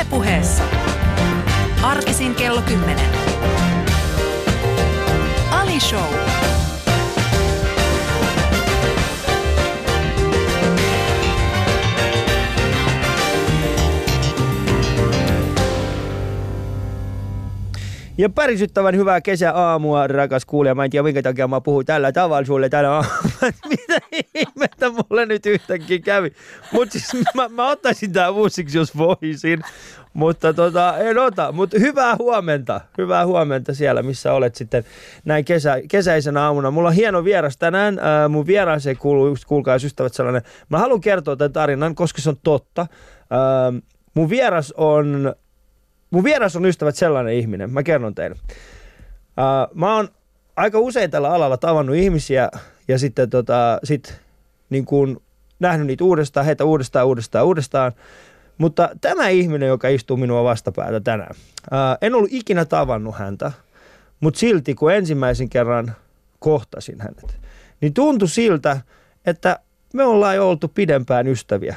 Ylepuheessa arkisin kello 10. Ali Show. Ja pärisyttävän hyvää kesäaamua, rakas kuulija. Mä en tiedä, minkä takia mä puhun tällä tavalla sulle tänä aamuna. Mitä ihmettä mulle nyt yhtäkkiä kävi. Mutta siis mä, mä ottaisin tää uusiksi, jos voisin. Mutta tota, en ota. Mutta hyvää huomenta. Hyvää huomenta siellä, missä olet sitten näin kesä, kesäisenä aamuna. Mulla on hieno vieras tänään. Äh, mun vieraaseen kuuluu, kuulkaa ystävät, sellainen. Mä haluan kertoa tämän tarinan, koska se on totta. Äh, mun vieras on mun vieras on ystävät sellainen ihminen, mä kerron teille. Uh, mä oon aika usein tällä alalla tavannut ihmisiä ja sitten tota, sit, niin kuin nähnyt niitä uudestaan, heitä uudestaan, uudestaan, uudestaan. Mutta tämä ihminen, joka istuu minua vastapäätä tänään, uh, en ollut ikinä tavannut häntä, mutta silti kun ensimmäisen kerran kohtasin hänet, niin tuntui siltä, että me ollaan jo oltu pidempään ystäviä.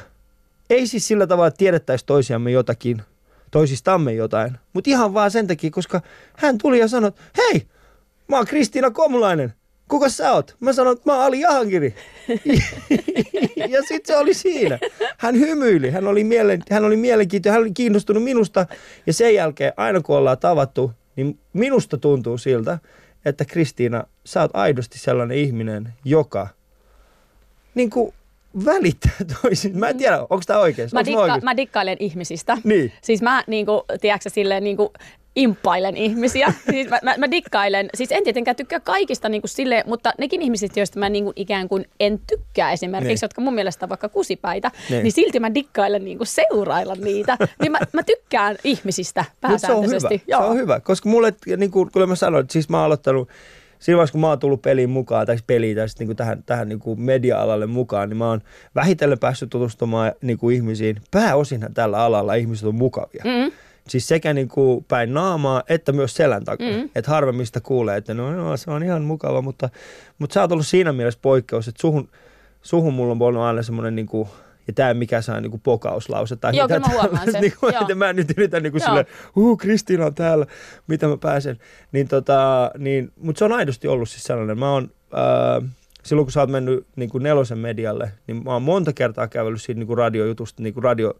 Ei siis sillä tavalla, että tiedettäisiin toisiamme jotakin – toisistamme jotain. Mutta ihan vaan sen takia, koska hän tuli ja sanoi, hei, mä oon Kristiina Komulainen. Kuka sä oot? Mä sanoin, että mä oon Ali Jahankiri. ja sitten se oli siinä. Hän hymyili, hän oli, mielen, hän oli mielenkiintoinen, hän oli kiinnostunut minusta. Ja sen jälkeen, aina kun ollaan tavattu, niin minusta tuntuu siltä, että Kristiina, sä oot aidosti sellainen ihminen, joka niin kuin välittää toisin. Mä en tiedä, onko tämä oikein? Mä, dikka, mä dikkailen ihmisistä. Niin. Siis mä niinku, tiedätkö, silleen niinku, imppailen ihmisiä. Siis mä, mä, mä dikkailen, siis en tietenkään tykkää kaikista niin kuin sille, mutta nekin ihmiset, joista mä niin kuin ikään kuin en tykkää esimerkiksi, niin. jotka mun mielestä on vaikka kusipäitä, niin, niin silti mä dikkailen niin kuin seurailla niitä. niin mä, mä tykkään ihmisistä pääsääntöisesti. Se on hyvä, Joo. se on hyvä koska mulle, niin kuin, kun mä sanoin, siis mä oon aloittanut siinä vaiheessa, kun mä oon tullut peliin mukaan, tai peliin, tai niin kuin tähän, tähän niin kuin media-alalle mukaan, niin mä oon vähitellen päässyt tutustumaan niin kuin ihmisiin. Pääosinhan tällä alalla ihmiset on mukavia. Mm-hmm. Siis sekä niin kuin päin naamaa, että myös selän takaa. Mm-hmm. Että harvemmista kuulee, että no, no, se on ihan mukava, mutta, mutta sä oot ollut siinä mielessä poikkeus, että suhun, suhun mulla on ollut aina semmoinen niin kuin, ja tämä ei mikään saa niinku pokauslause. Tai Joo, kyllä mä huomaan sen. Niinku, että mä nyt yritän niinku silleen, huu, Kristiina on täällä, mitä mä pääsen. Niin tota, niin, mutta se on aidosti ollut siis sellainen. Mä oon, äh, silloin kun sä oot mennyt niinku nelosen medialle, niin mä oon monta kertaa kävellyt siitä niinku radiojutusta, niinku radio,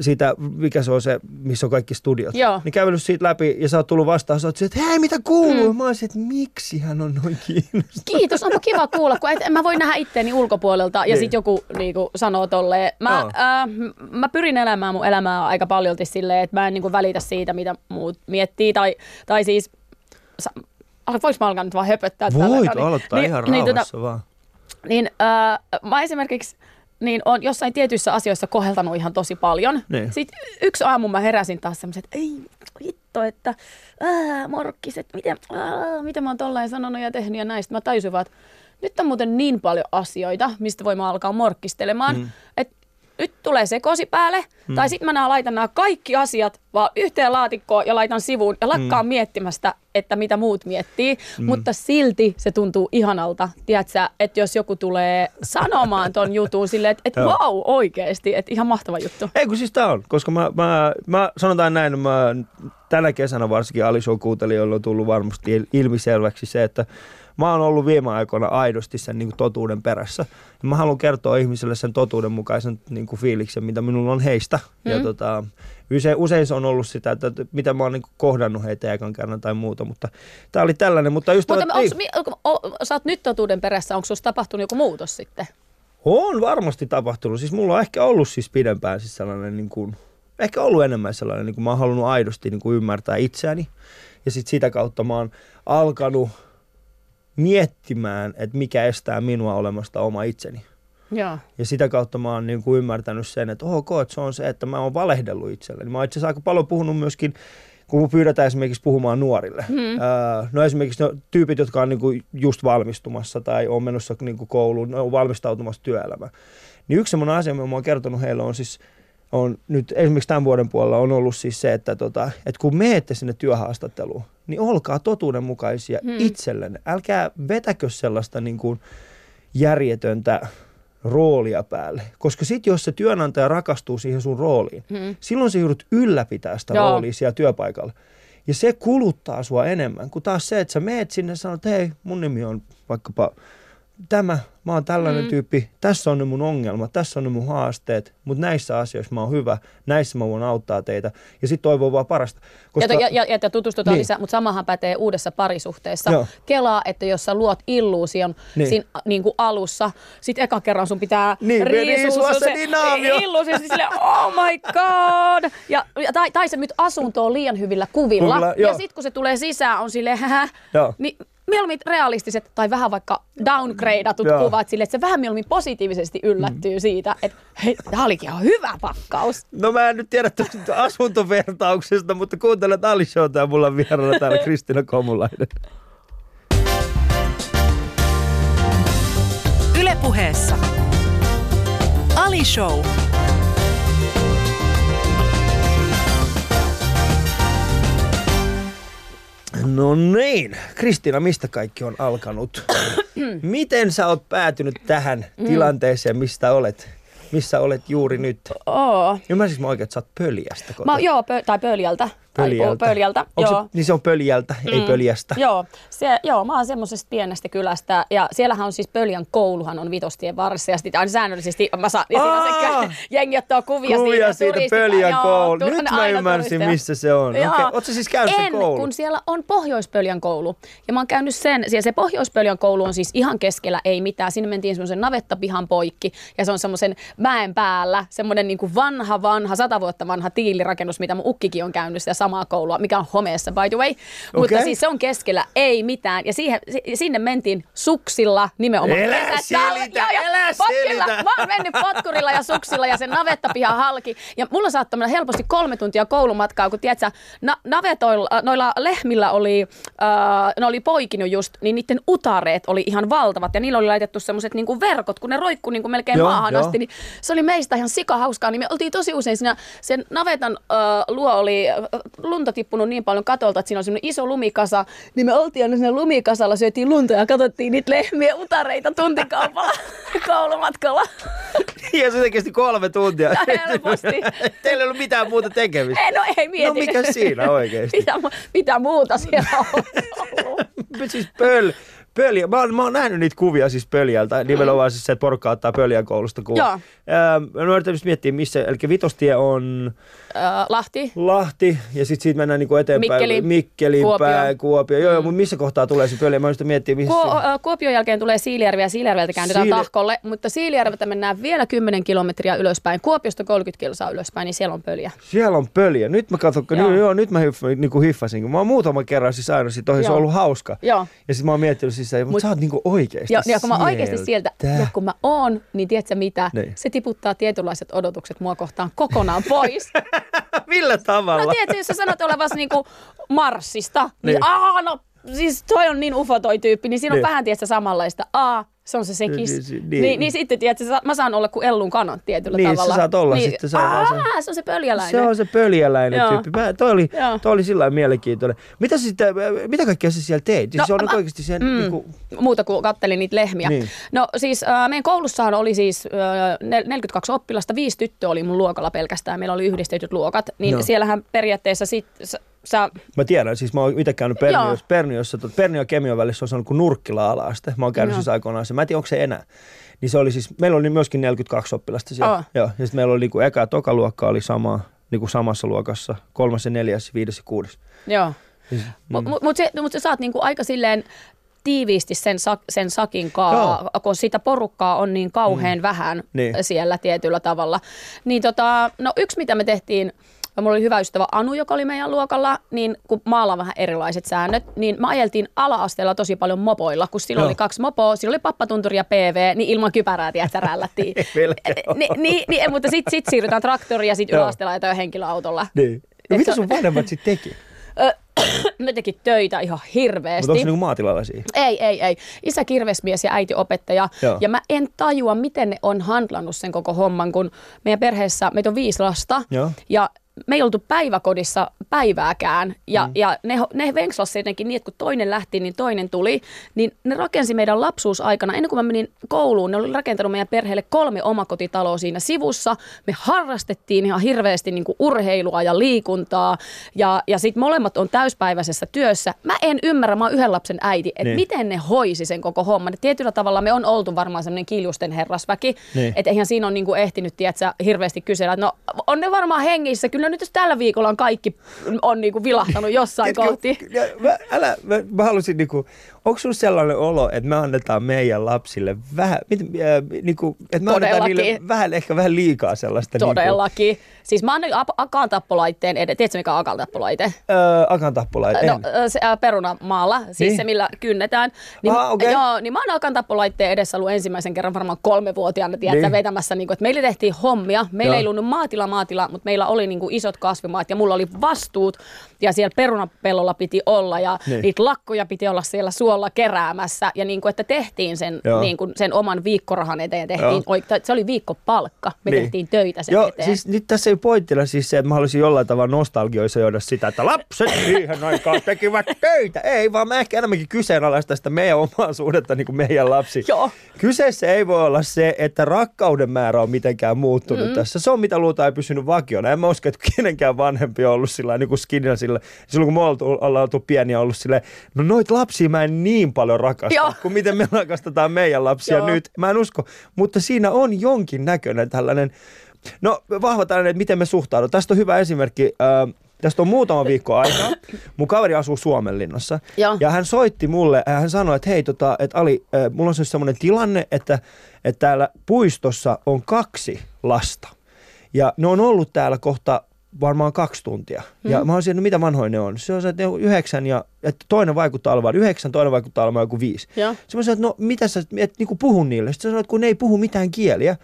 siitä, mikä se on se, missä on kaikki studiot. Joo. Niin kävellyt siitä läpi ja sä oot tullut vastaan, sä oot että hei mitä kuuluu? Mm. Mä olisin, että miksi hän on noin kiinnostunut? Kiitos, onpa kiva kuulla, kun et, mä voin nähdä itteeni ulkopuolelta ja niin. sitten joku niinku, sanoo tolleen. Mä, no. äh, mä pyrin elämään mun elämää aika paljolti silleen, että mä en niinku, välitä siitä, mitä muut miettii. Tai, tai siis, sa, voiko mä alkaa nyt vaan höpöttää? Voit tällä? Niin, aloittaa niin, ihan niin, tota- rauhassa tota, vaan. Niin äh, mä esimerkiksi niin on jossain tietyissä asioissa koheltanut ihan tosi paljon. Niin. Sitten yksi aamu mä heräsin taas semmoiset, että ei hitto, että ää, morkkiset, miten, ää, miten mä oon tollain sanonut ja tehnyt ja näistä. Mä tajusin vaan, että nyt on muuten niin paljon asioita, mistä voimme alkaa morkkistelemaan, mm. että nyt tulee sekosi päälle, mm. tai sitten mä laitan nämä kaikki asiat vaan yhteen laatikkoon ja laitan sivuun ja lakkaan mm. miettimästä, että mitä muut miettii, mm. mutta silti se tuntuu ihanalta, tiedätkö, että jos joku tulee sanomaan ton jutun silleen, että, että wow, oikeasti, että ihan mahtava juttu. Ei kun siis tää on, koska mä, mä, mä sanotaan näin, mä tänä kesänä varsinkin Alishow kuuntelijoilla on tullut varmasti ilmiselväksi se, että mä oon ollut viime aikoina aidosti sen niin kuin totuuden perässä. Ja mä haluan kertoa ihmisille sen totuuden mukaisen niin kuin fiiliksen, mitä minulla on heistä. Mm. Ja tota, usein, usein se on ollut sitä, että, että mitä mä oon niin kohdannut heitä ekan kerran tai muuta, mutta tämä oli tällainen. Mutta, just mutta onks, mi, o, sä oot nyt totuuden perässä, onko sinussa tapahtunut joku muutos sitten? On varmasti tapahtunut. Siis mulla on ehkä ollut siis pidempään siis sellainen niin kuin, ehkä ollut enemmän sellainen, niin kuin mä oon halunnut aidosti niin kuin ymmärtää itseäni. Ja sitten sitä kautta mä oon alkanut miettimään, että mikä estää minua olemasta oma itseni. Ja, Ja sitä kautta mä oon niin kuin ymmärtänyt sen, että ok, että se on se, että mä oon valehdellut itselleni. Mä oon itse asiassa aika paljon puhunut myöskin, kun pyydetään esimerkiksi puhumaan nuorille. Hmm. Öö, no esimerkiksi ne tyypit, jotka on niin kuin just valmistumassa tai on menossa niin kuin kouluun, ne on valmistautumassa työelämään. Niin yksi semmoinen asia, mitä mä oon kertonut heille on siis, on nyt esimerkiksi tämän vuoden puolella on ollut siis se, että, tota, että kun menette sinne työhaastatteluun, niin olkaa totuudenmukaisia hmm. itsellenne. Älkää vetäkö sellaista niin kuin järjetöntä roolia päälle. Koska sit jos se työnantaja rakastuu siihen sun rooliin, hmm. silloin se joudut ylläpitää sitä Joo. roolia siellä työpaikalla. Ja se kuluttaa sua enemmän kuin taas se, että sä meet sinne ja sanot, että hei, mun nimi on vaikkapa tämä, mä oon tällainen mm. tyyppi, tässä on ne mun ongelmat, tässä on ne mun haasteet, mutta näissä asioissa mä oon hyvä, näissä mä voin auttaa teitä ja sitten toivoo vaan parasta. Koska... Ja, ja, ja, ja tutustutaan niin. lisää, mutta samahan pätee uudessa parisuhteessa. Joo. Kelaa, että jos sä luot illuusion niin. siinä niin kuin alussa, sit eka kerran sun pitää niin, riisua se, se illuusio, siis silleen, oh my god! Ja, ja, tai, tai se nyt asuntoon liian hyvillä kuvilla, Kuvilla, ja sitten kun se tulee sisään, on silleen, niin mieluummin realistiset tai vähän vaikka downgradeatut Joo. kuvat sille, että se vähän mieluummin positiivisesti yllättyy mm. siitä, että hei, tämä olikin ihan hyvä pakkaus. No mä en nyt tiedä tuosta asuntovertauksesta, mutta kuuntele Ali Showta ja mulla on vieraana täällä Kristina Komulainen. Ylepuheessa Ali Show. No niin, Kristiina, mistä kaikki on alkanut? Miten sä oot päätynyt tähän mm. tilanteeseen, mistä olet? Missä olet juuri nyt? Oo. Ymmärsinkö mä oikein, että sä oot pöljästä Mä, joo, pö, tai pöljältä. Pöljältä. Tai pöljältä, Onko joo. Se, niin se on pöljältä, mm. ei pöljästä. Joo, se, joo, mä oon semmoisesta pienestä kylästä ja siellähän on siis Pöljän kouluhan on vitostien varressa ja sitten aina säännöllisesti mä saan, ja siinä se jengi ottaa kuvia, kuvia siitä, siitä Pöljän koulu. Nyt mä ymmärsin, missä se on. Joo. Okay. Ootko siis käynyt en, sen koulu? kun siellä on Pohjois-Pöljän koulu ja mä oon käynyt sen, siellä se Pohjois-Pöljän koulu on siis ihan keskellä ei mitään. Sinne mentiin semmoisen navettapihan poikki ja se on semmoisen mäen päällä, semmoinen niin kuin vanha, vanha, sata vuotta vanha tiilirakennus, mitä mun ukkikin on käynyt sitä samaa koulua, mikä on homeessa by the way. Okay. Mutta siis se on keskellä, ei mitään. Ja siihen, sinne mentiin suksilla nimenomaan. Elä selitä, älä selitä. Mä oon mennyt potkurilla ja suksilla ja se navettapiha halki. Ja mulla saattoi mennä helposti kolme tuntia koulumatkaa, kun tiedätkö, na- navetoilla, noilla lehmillä oli, äh, ne oli poikinut just, niin niiden utareet oli ihan valtavat. Ja niillä oli laitettu semmoiset niinku verkot, kun ne roikkuu niinku melkein joo, maahan jo. asti. Niin se oli meistä ihan sikahauskaa. Niin me oltiin tosi usein siinä, sen navetan äh, luo oli lunta tippunut niin paljon katolta, että siinä on semmoinen iso lumikasa, niin me oltiin aina siinä lumikasalla, syötiin lunta ja katsottiin niitä lehmiä utareita tuntikaupalla koulumatkalla. Ja se kesti kolme tuntia. Ja helposti. Teillä ei ollut mitään muuta tekemistä. Ei, no ei mieti. No mikä siinä oikeasti? mitä, mitä muuta siellä on ollut? siis pöl, pöliä. Mä oon, mä oon nähnyt niitä kuvia siis pöljältä, nimenomaan siis se, että porukka ottaa pöljän koulusta kuva. Joo. Öö, mä yritän miettiä, missä, eli Vitostie on... Öö, Lahti. Lahti, ja sitten siitä mennään niinku eteenpäin. Mikkeli. Mikkeli Kuopio. Päin, Kuopio. Joo, mm. joo, mutta missä kohtaa tulee se pöljä? Mä yritän miettiä, missä Ku, se... Kuopion jälkeen tulee Siilijärvi, ja Siilijärveltä käännetään Siili... Tahkolle, mutta Siilijärveltä mennään vielä 10 kilometriä ylöspäin. Kuopiosta 30 kilsaa ylöspäin, niin siellä on pöljä. Siellä on pöljä. Nyt mä katson, joo. Niin, joo, nyt mä hiff, niin hiffasin. Mä oon muutaman kerran siis aina ohi, se on ollut hauska. Joo. Ja sitten mä oon miettinyt siis, mutta Mut, sä oot niinku oikeasti ja, ja kun mä oikeasti sieltä, ja kun mä oon, niin tiedätkö mitä? Niin. Se tiputtaa tietynlaiset odotukset mua kohtaan kokonaan pois. Millä tavalla? No tiedätkö, jos sä sanot olevasi niinku Marsista, niin, niin. aah no siis toi on niin ufo toi tyyppi, niin siinä niin. on vähän tietysti samanlaista. A, se on se sekis. Niin, niin, niin, niin sitten tiedätkö, mä saan olla kuin Ellun kanat tietyllä niin, tavalla. Niin, sä saat olla niin, sitten. Se, aa, se, se on se pöljäläinen. Se on se pöljäläinen Joo. tyyppi. Mä, toi, oli, toi oli sillä mielenkiintoinen. Mitä, sitten, mitä kaikkea sä siellä teit? No, se on mä, oikeasti siellä, mm, niin kuin... Muuta kuin kattelin niitä lehmiä. Niin. No siis äh, meidän koulussahan oli siis äh, 42 oppilasta, viisi tyttöä oli mun luokalla pelkästään. Meillä oli yhdistetyt luokat. Niin no. siellähän periaatteessa sit, sä... Mä tiedän, siis mä oon itse käynyt Perniossa, Perniossa Pernio ja Kemion välissä on kuin nurkkila ala Mä oon käynyt Joo. siis aikoinaan se. Mä en tiedä, onko se enää. Niin se oli siis, meillä oli myöskin 42 oppilasta siellä. Oh. Joo. Ja sitten meillä oli niinku eka ja toka luokka oli sama, niinku samassa luokassa. Kolmas ja neljäs, viides ja kuudes. Joo. Siis, mm. Mutta mut se, mut sä saat niinku aika silleen tiiviisti sen, sak, sen sakin kaa, kun sitä porukkaa on niin kauhean mm. vähän niin. siellä tietyllä tavalla. Niin tota, no yksi mitä me tehtiin, ja mulla oli hyvä ystävä Anu, joka oli meidän luokalla, niin kun maalla on vähän erilaiset säännöt, niin me ajeltiin ala-asteella tosi paljon mopoilla, kun silloin oli kaksi mopoa, silloin oli pappatunturi ja PV, niin ilman kypärää, tiedätkö, rällättiin. ni, ni, ni, mutta sitten sit siirrytään traktoriin ja sitten yläasteella ajetaan henkilöautolla. Niin. No mitä sun vanhemmat sitten teki? ne teki töitä ihan hirveästi. Mutta onko se maatilalla siihen? Ei, ei, ei. Isä kirvesmies ja äiti opettaja. Joo. Ja mä en tajua, miten ne on handlannut sen koko homman, kun meidän perheessä, meitä on viisi lasta. Joo. Ja me ei oltu päiväkodissa päivääkään. Ja, mm. ja ne, ne venkslasi jotenkin niin, että kun toinen lähti, niin toinen tuli. Niin ne rakensi meidän lapsuusaikana, ennen kuin mä menin kouluun, ne oli rakentanut meidän perheelle kolme omakotitaloa siinä sivussa. Me harrastettiin ihan hirveästi niin kuin urheilua ja liikuntaa. Ja, ja sitten molemmat on täyspäiväisessä työssä. Mä en ymmärrä, mä oon yhden lapsen äiti, että niin. miten ne hoisi sen koko homman. Et tietyllä tavalla me on oltu varmaan semmoinen kiljusten herrasväki. Niin. Että eihän siinä ole niin kuin ehtinyt, tiedätkö, hirveästi kysellä, no on ne varmaan hengissä. Kyllä nyt jos tällä viikolla on kaikki on niinku vilahtanut jossain kohti. Mä, älä, mä, mä halusin niinku, onko sinulla sellainen olo, että me annetaan meidän lapsille vähän, mit, äh, niinku, että me annetaan niille vähän, ehkä vähän liikaa sellaista. Niinku- Todellakin. Niinku... Siis mä annan akan tappolaitteen edes. Tiedätkö mikä on akan tappolaite? Öö, akan tappolaite, No se äh, perunamaalla, siis niin? se millä kynnetään. Niin, ah, okay. joo, niin mä oon akan tappolaitteen edessä ollut ensimmäisen kerran varmaan kolmevuotiaana, tiedätkö, niin. vetämässä, niinku, että meille tehtiin hommia. Meillä joo. ei ollut maatila maatila, mutta meillä oli niinku isot kasvimaat ja mulla oli vastuut ja siellä perunapellolla piti olla ja niin. niitä lakkoja piti olla siellä suolla keräämässä ja niin kuin, että tehtiin sen, niin kuin, sen oman viikkorahan eteen. Tehtiin oik- se oli viikkopalkka, me niin. tehtiin töitä sen Joo, eteen. siis nyt tässä ei pointtina siis se, että mä haluaisin jollain tavalla nostalgioissa sitä, että lapset siihen aikaan tekivät töitä. Ei, vaan mä ehkä enemmänkin kyseenalaista sitä meidän omaa suhdetta niin kuin meidän lapsi. Joo. Kyseessä ei voi olla se, että rakkauden määrä on mitenkään muuttunut mm. tässä. Se on mitä luulta ei pysynyt vakiona. En mä usko, että kenenkään vanhempi on ollut sillä niin kuin skinillä sillä. Silloin kun me ollaan oltu pieniä ollut silleen, no noit lapsia mä en niin paljon rakasta Joo. kuin miten me rakastetaan meidän lapsia Joo. nyt. Mä en usko, mutta siinä on jonkin näköinen tällainen, no vahva tällainen, että miten me suhtaudumme. Tästä on hyvä esimerkki. Äh, Tästä on muutama viikko aikaa. Mun kaveri asuu Suomenlinnassa. Ja. ja hän soitti mulle, ja hän sanoi, että hei, tota, että Ali, äh, mulla on siis semmoinen tilanne, että, että täällä puistossa on kaksi lasta. Ja ne on ollut täällä kohta varmaan kaksi tuntia. Mm. Ja mä olisin, no mitä vanhoja ne on? Se on se, että ne on yhdeksän ja että toinen vaikuttaa olevan yhdeksän, toinen vaikuttaa olevan joku viisi. Ja. Se mä sanoin, että no mitä sä, et, niinku puhu niille. Sitten sanoit, että kun ne ei puhu mitään kieliä.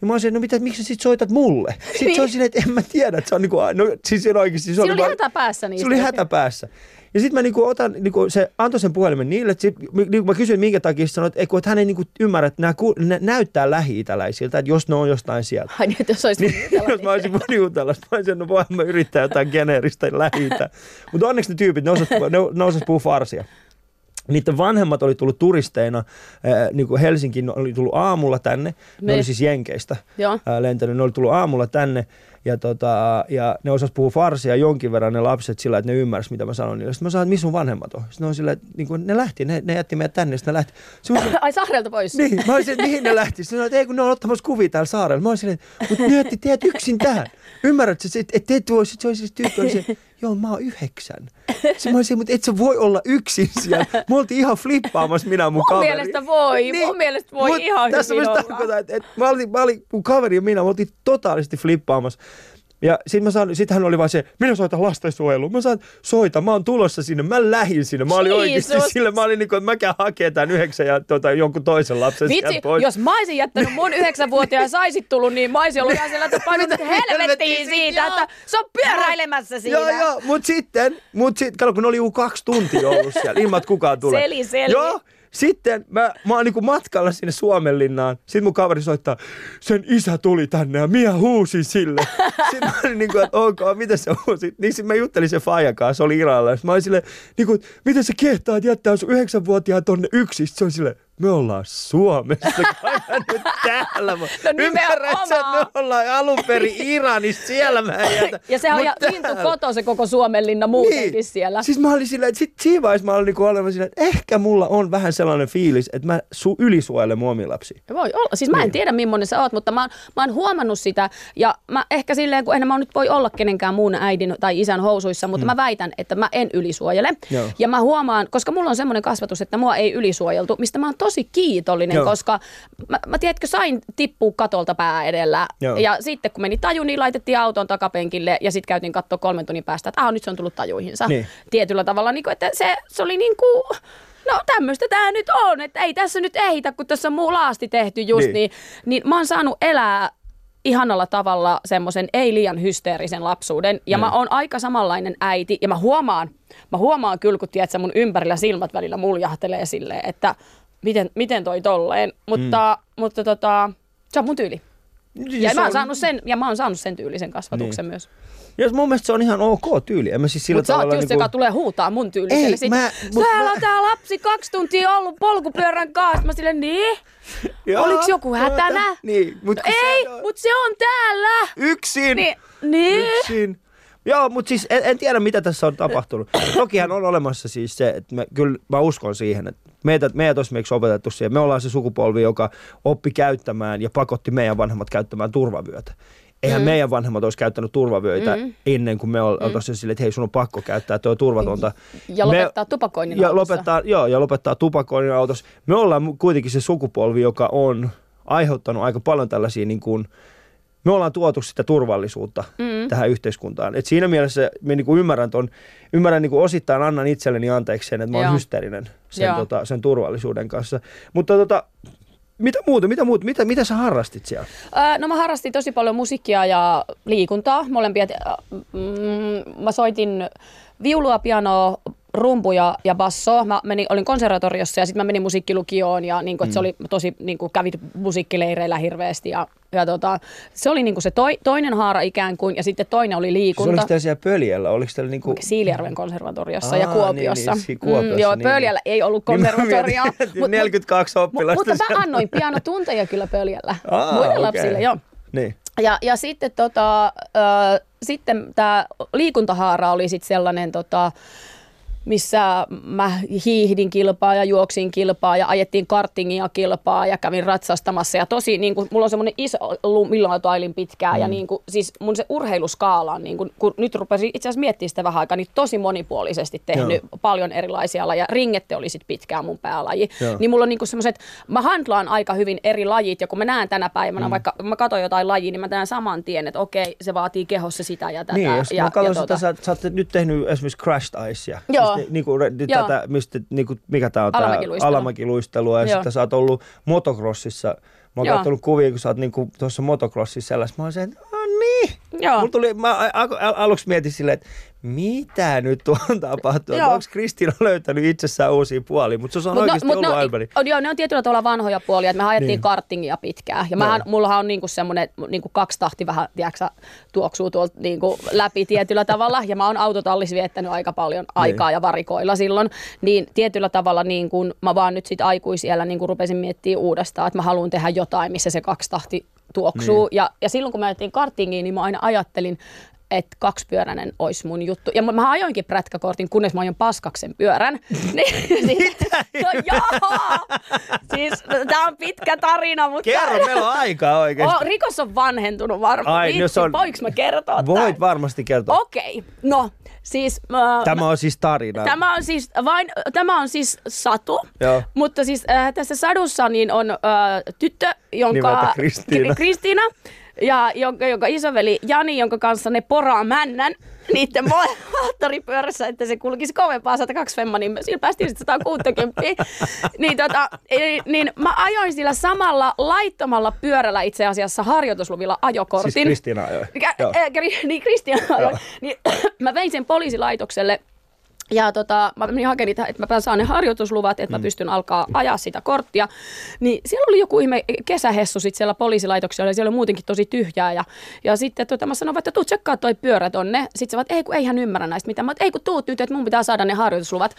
Ja mä olisin, no mitä, miksi sä sit soitat mulle? Sitten niin. se on silleen, että en mä tiedä, että se on niinku, no siis oikeasti. Se oli, oli hätä päässä niistä. Se oli hätä päässä. Ja sitten mä niinku otan, niinku se antoi sen puhelimen niille, että sit, niinku mä kysyin minkä takia, se sanoi, että, että hän ei niinku ymmärrä, että nämä ku, ne näyttää lähi-itäläisiltä, että jos ne on jostain sieltä. Ai niin, jos olisi niin, jos mä olisin voinut jutella, mä olisin, no voin mä yrittää jotain geneeristä lähi Mutta onneksi ne tyypit, ne osas, ne, ne osas puhua farsia. Niiden vanhemmat oli tullut turisteina, äh, niin kuin Helsinkiin oli tullut aamulla tänne, ne, ne oli siis Jenkeistä äh, lentänyt, ne oli tullut aamulla tänne ja, tota, ja ne osas puhua farsia jonkin verran ne lapset sillä, että ne ymmärsivät, mitä mä sanon niille. Sitten mä sanoin, että missä sun vanhemmat on? Sitten ne on sillä, että niin kuin, ne lähti, ne, ne jätti meidät tänne, sitten ne lähti. Sitten Ai saarelta pois? Niin, mä olisin, että mihin ne lähti? Sitten että ei kun ne on ottamassa kuvia täällä saarella. Mä olisin, että mutta ne jätti teidät yksin tähän. Ymmärrätkö, että et, et voi, sit se olisi siis tyyppi, joo mä oon yhdeksän. Sitten mä olisin, mutta et sä voi olla yksin siellä. Me oltiin ihan flippaamassa minä mun, mun kaveri. mielestä voi, niin, mun mielestä voi ihan tässä hyvin olla. Tässä että, että mä, olin, mä olin, mun kaveri ja minä, me oltiin totaalisesti flippaamassa. Ja sitten mä saan, sit hän oli vaan se, minä soitan lastensuojeluun. Mä saan, soita, mä oon tulossa sinne, mä lähin sinne. Mä olin oikeasti sille, mä olin niin kuin, että mäkään hakee tämän yhdeksän ja tuota, jonkun toisen lapsen Vitsi, pois. jos mä olisin jättänyt mun yhdeksänvuotiaan ja saisit tullut, niin mä olisin ollut ihan sillä, että painut helvettiin siitä, että se on pyöräilemässä siinä. Joo, joo, mut sitten, mut sitten, kun ne oli joku kaksi tuntia ollut siellä, ilman että kukaan tulee. Seli, seli. Joo, sitten mä, mä oon niinku matkalla sinne Suomenlinnaan. Sitten mun kaveri soittaa, sen isä tuli tänne ja minä huusin sille. Sitten mä olin niinku, että ok, miten se huusi? Niin sitten mä juttelin sen Fajan kanssa, se oli Iralla. Sitten mä olin silleen, niinku, miten sä kehtaat jättää sun yhdeksänvuotiaan tonne yksin? Sitten se on silleen, me ollaan Suomessa, nyt täällä. No Ymmärrätkö, että me ollaan alun perin Iranissa, siellä mä jätä. Ja se on ihan lintu koto se koko Suomenlinna muutenkin niin. siellä. Siis mä olin silleen, että sit siinä vaiheessa mä olin niinku olevan silleen, että ehkä mulla on vähän sellainen fiilis, että mä su- ylisuojelen lapsia. Voi olla. Siis mä en niin. tiedä millainen sä oot, mutta mä oon, mä oon huomannut sitä. Ja mä ehkä silleen, kun en mä nyt voi olla kenenkään muun äidin tai isän housuissa, mutta hmm. mä väitän, että mä en ylisuojele. Joo. Ja mä huomaan, koska mulla on semmoinen kasvatus, että mua ei ylisuojeltu, mistä mä oon tosi kiitollinen, Joo. koska mä, mä tiedätkö, sain tippua katolta pää edellä. Joo. Ja sitten kun meni taju, niin laitettiin auton takapenkille ja sitten käytiin katsoa kolmen tunnin päästä, että ah, nyt se on tullut tajuihinsa. Niin. Tietyllä tavalla, niin kuin, että se, se oli niin kuin, no tämmöistä tämä nyt on, että ei tässä nyt ehitä, kun tässä on muu laasti tehty just niin. niin, niin mä oon saanut elää ihanalla tavalla semmoisen ei liian hysteerisen lapsuuden. Ja mm. mä oon aika samanlainen äiti ja mä huomaan, mä huomaan kyllä, kun tiedät, mun ympärillä silmät välillä muljahtelee silleen, että miten, miten toi tolleen. Mutta, mm. mutta tota, se on mun tyyli. Niin, Ja mä, oon on- saanut sen, ja mä oon saanut sen tyylisen kasvatuksen Niin. myös. Ja mun mielestä se on ihan ok tyyli. En mä siis sillä Mutta sä oot tavalla just, niinku- joka tulee huutaa mun tyyliselle. Ei, Sit, mä- mut Täällä mä- on tää lapsi kaksi tuntia ollut polkupyörän kanssa. Mä silleen, niin? Joo, Oliks joku hätänä? tuota, Niin, mut No ei, se on mut se on täällä. yksin. Niin, niin. Yksin. Joo, mutta siis en, en, tiedä, mitä tässä on tapahtunut. Tokihan on olemassa siis se, että me, kyllä mä uskon siihen, että meitä, meidät on esimerkiksi opetettu siihen. Me ollaan se sukupolvi, joka oppi käyttämään ja pakotti meidän vanhemmat käyttämään turvavyötä. Eihän mm. meidän vanhemmat olisi käyttänyt turvavyöitä mm. ennen kuin me oltaisiin mm. silleen, että hei, sun on pakko käyttää, tuo turvatonta. Ja lopettaa tupakoinnin ja autossa. lopettaa, joo, ja lopettaa tupakoinnin autossa. Me ollaan kuitenkin se sukupolvi, joka on aiheuttanut aika paljon tällaisia niin kuin, me ollaan tuotu sitä turvallisuutta mm. tähän yhteiskuntaan. Et siinä mielessä me niinku ymmärrän, ton, ymmärrän niinku osittain, annan itselleni anteeksi sen, että mä oon hysteerinen sen, tota, sen turvallisuuden kanssa. Mutta tota, mitä muuta, mitä muuta, mitä, mitä sä harrastit siellä? Öö, no mä harrastin tosi paljon musiikkia ja liikuntaa. Molempia. Mm, mä soitin viulua, pianoa, rumpuja ja bassoa. Mä menin, olin konservatoriossa ja sitten mä menin musiikkilukioon ja niin kuin, mm. se oli tosi, niin kuin, kävit musiikkileireillä hirveästi ja, ja tota, se oli niin kuin se toi, toinen haara ikään kuin ja sitten toinen oli Siis liikunta. oliko teillä siellä pöljällä? Oliko teillä niinku... Siilijärven konservatoriossa Aa, ja Kuopiossa. niin, niin, si- Kuopiossa, mm, joo, niin, Pöljällä ei ollut konservatoria. Niin mietin, että 42 oppilasta Mutta mä annoin pianotunteja kyllä Pöljällä Aa, muille okei. lapsille, joo. Niin. Ja, ja sitten, tota, ö, sitten tämä liikuntahaara oli sitten sellainen, tota, missä mä hiihdin kilpaa ja juoksin kilpaa ja ajettiin kartingia kilpaa ja kävin ratsastamassa. Ja tosi, niin kuin, mulla on semmoinen iso, milloin tailin pitkää mm. ja niin kuin, siis mun se urheiluskaala on, niin kuin, kun nyt rupesin itse asiassa miettimään sitä vähän aikaa, niin tosi monipuolisesti tehnyt Joo. paljon erilaisia lajeja. Ringette oli sitten pitkään mun päälaji. Joo. Niin mulla on niin semmoiset, mä handlaan aika hyvin eri lajit ja kun mä näen tänä päivänä, mm. vaikka mä katson jotain lajia, niin mä näen saman tien, että okei, se vaatii kehossa sitä ja tätä. Niin, jos ja, mä katson ja sitä, sä, sä oot nyt tehnyt esimerkiksi Crashed Icea. Joo. Re- Joo. tätä, mistä, niinku, mikä tää on? tää Alamäkiluistelua. Alamäkiluistelua. Ja Joo. sitten sä oot ollut motocrossissa. Mä oon katsonut kuvia, kun sä oot niinku tuossa motocrossissa sellaista. Mä oon se, että no niin. Joo. Mulla tuli, mä al- aluksi mietin silleen, että mitä nyt tuon tapahtuu? Joo. Onko Kristiina löytänyt itsessään uusia puolia? Mutta se on Mut oikeasti mut ollut no, on, joo, ne on tietyllä tavalla vanhoja puolia, että me ajettiin Niin. niin. kartingia pitkään. Ja mähän, mullahan on niinku semmoinen niinku kaksi tahti vähän, tiedätkö, tuoksuu tuolta niinku läpi tietyllä tavalla. Ja mä oon autotallissa viettänyt aika paljon aikaa ja varikoilla silloin. Niin tietyllä tavalla niin kun mä vaan nyt sit aikuisiellä niin rupesin miettimään uudestaan, että mä haluan tehdä jotain, missä se kaksi tahti tuoksuu. Niin. Ja, ja silloin kun mä ajettiin kartingiin, niin mä aina ajattelin, että kaksipyöräinen olisi mun juttu. Ja mä, ajoinkin prätkäkortin, kunnes mä ajoin paskaksen pyörän. Niin, siis, no joo! Siis tää on pitkä tarina, mutta... Kerro, meillä on aikaa oikeasti. Oh, rikos on vanhentunut varmaan. Ai, no se on- Voinko mä kertoa Voit tämän? varmasti kertoa. Okei, no siis... Äh, Tämä on siis tarina. Tämä on siis vain, tämä on siis satu, Joo. mutta siis äh, tässä sadussa niin on äh, tyttö, jonka... Nimeltä Kristiina. Kristiina. Ja jonka, jonka isoveli Jani, jonka kanssa ne poraa männän niiden moottoripyörässä, että se kulkisi kovempaa 102 femma, niin sillä päästiin sitten 160. niin, tota, niin, niin mä ajoin sillä samalla laittomalla pyörällä itse asiassa harjoitusluvilla ajokortin. Siis Kristiina ajoi. Kri- niin Kristian ajoi. Niin, mä vein sen poliisilaitokselle ja tota, mä menin hakemaan niitä, että mä saan ne harjoitusluvat, että mä pystyn alkaa ajaa sitä korttia. Niin siellä oli joku ihme kesähessu sit siellä poliisilaitoksella ja siellä oli muutenkin tosi tyhjää. Ja, ja sitten tota, mä sanoin, että tuu tsekkaa toi pyörä tonne. Sitten se vaan, että ei kun ei hän ymmärrä näistä mitään. Mä oon, ei kun tuut nyt, että mun pitää saada ne harjoitusluvat.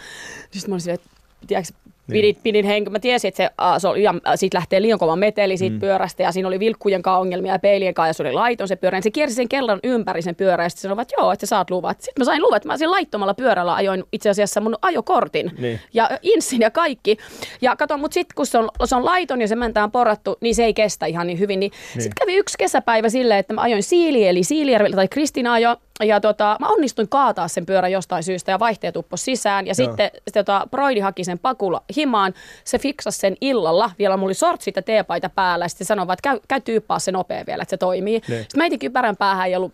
Sitten mä olin silleen, että tiedätkö, pidin, pidin henki. Mä tiesin, että se, a, se oli, ja, siitä lähtee liian kova meteli siitä mm. pyörästä ja siinä oli vilkkujen kanssa ongelmia ja peilien kanssa ja se oli laiton se pyörä. Niin se kiersi sen kellon ympäri sen pyörän ja sitten sanoi, että joo, että sä saat luvat. Sitten mä sain luvat. Mä siinä laittomalla pyörällä ajoin itse asiassa mun ajokortin Niin. ja insin ja kaikki. Ja kato, mutta sitten kun se on, se on laiton ja se mentään porattu, niin se ei kestä ihan niin hyvin. Niin, niin. sitten kävi yksi kesäpäivä silleen, että mä ajoin Siili eli Siilijärvellä tai Kristina ajo ja tota, mä onnistuin kaataa sen pyörän jostain syystä ja vaihteet uppos sisään. Ja Joo. sitten tota, Broidi haki sen pakulla himaan. Se fiksasi sen illalla. Vielä mulla oli sortsit ja teepaita päällä. Ja sitten sanoi että käy, käy tyyppaa se nopea vielä, että se toimii. Niin. Sitten mä heitin kypärän päähän ei ollut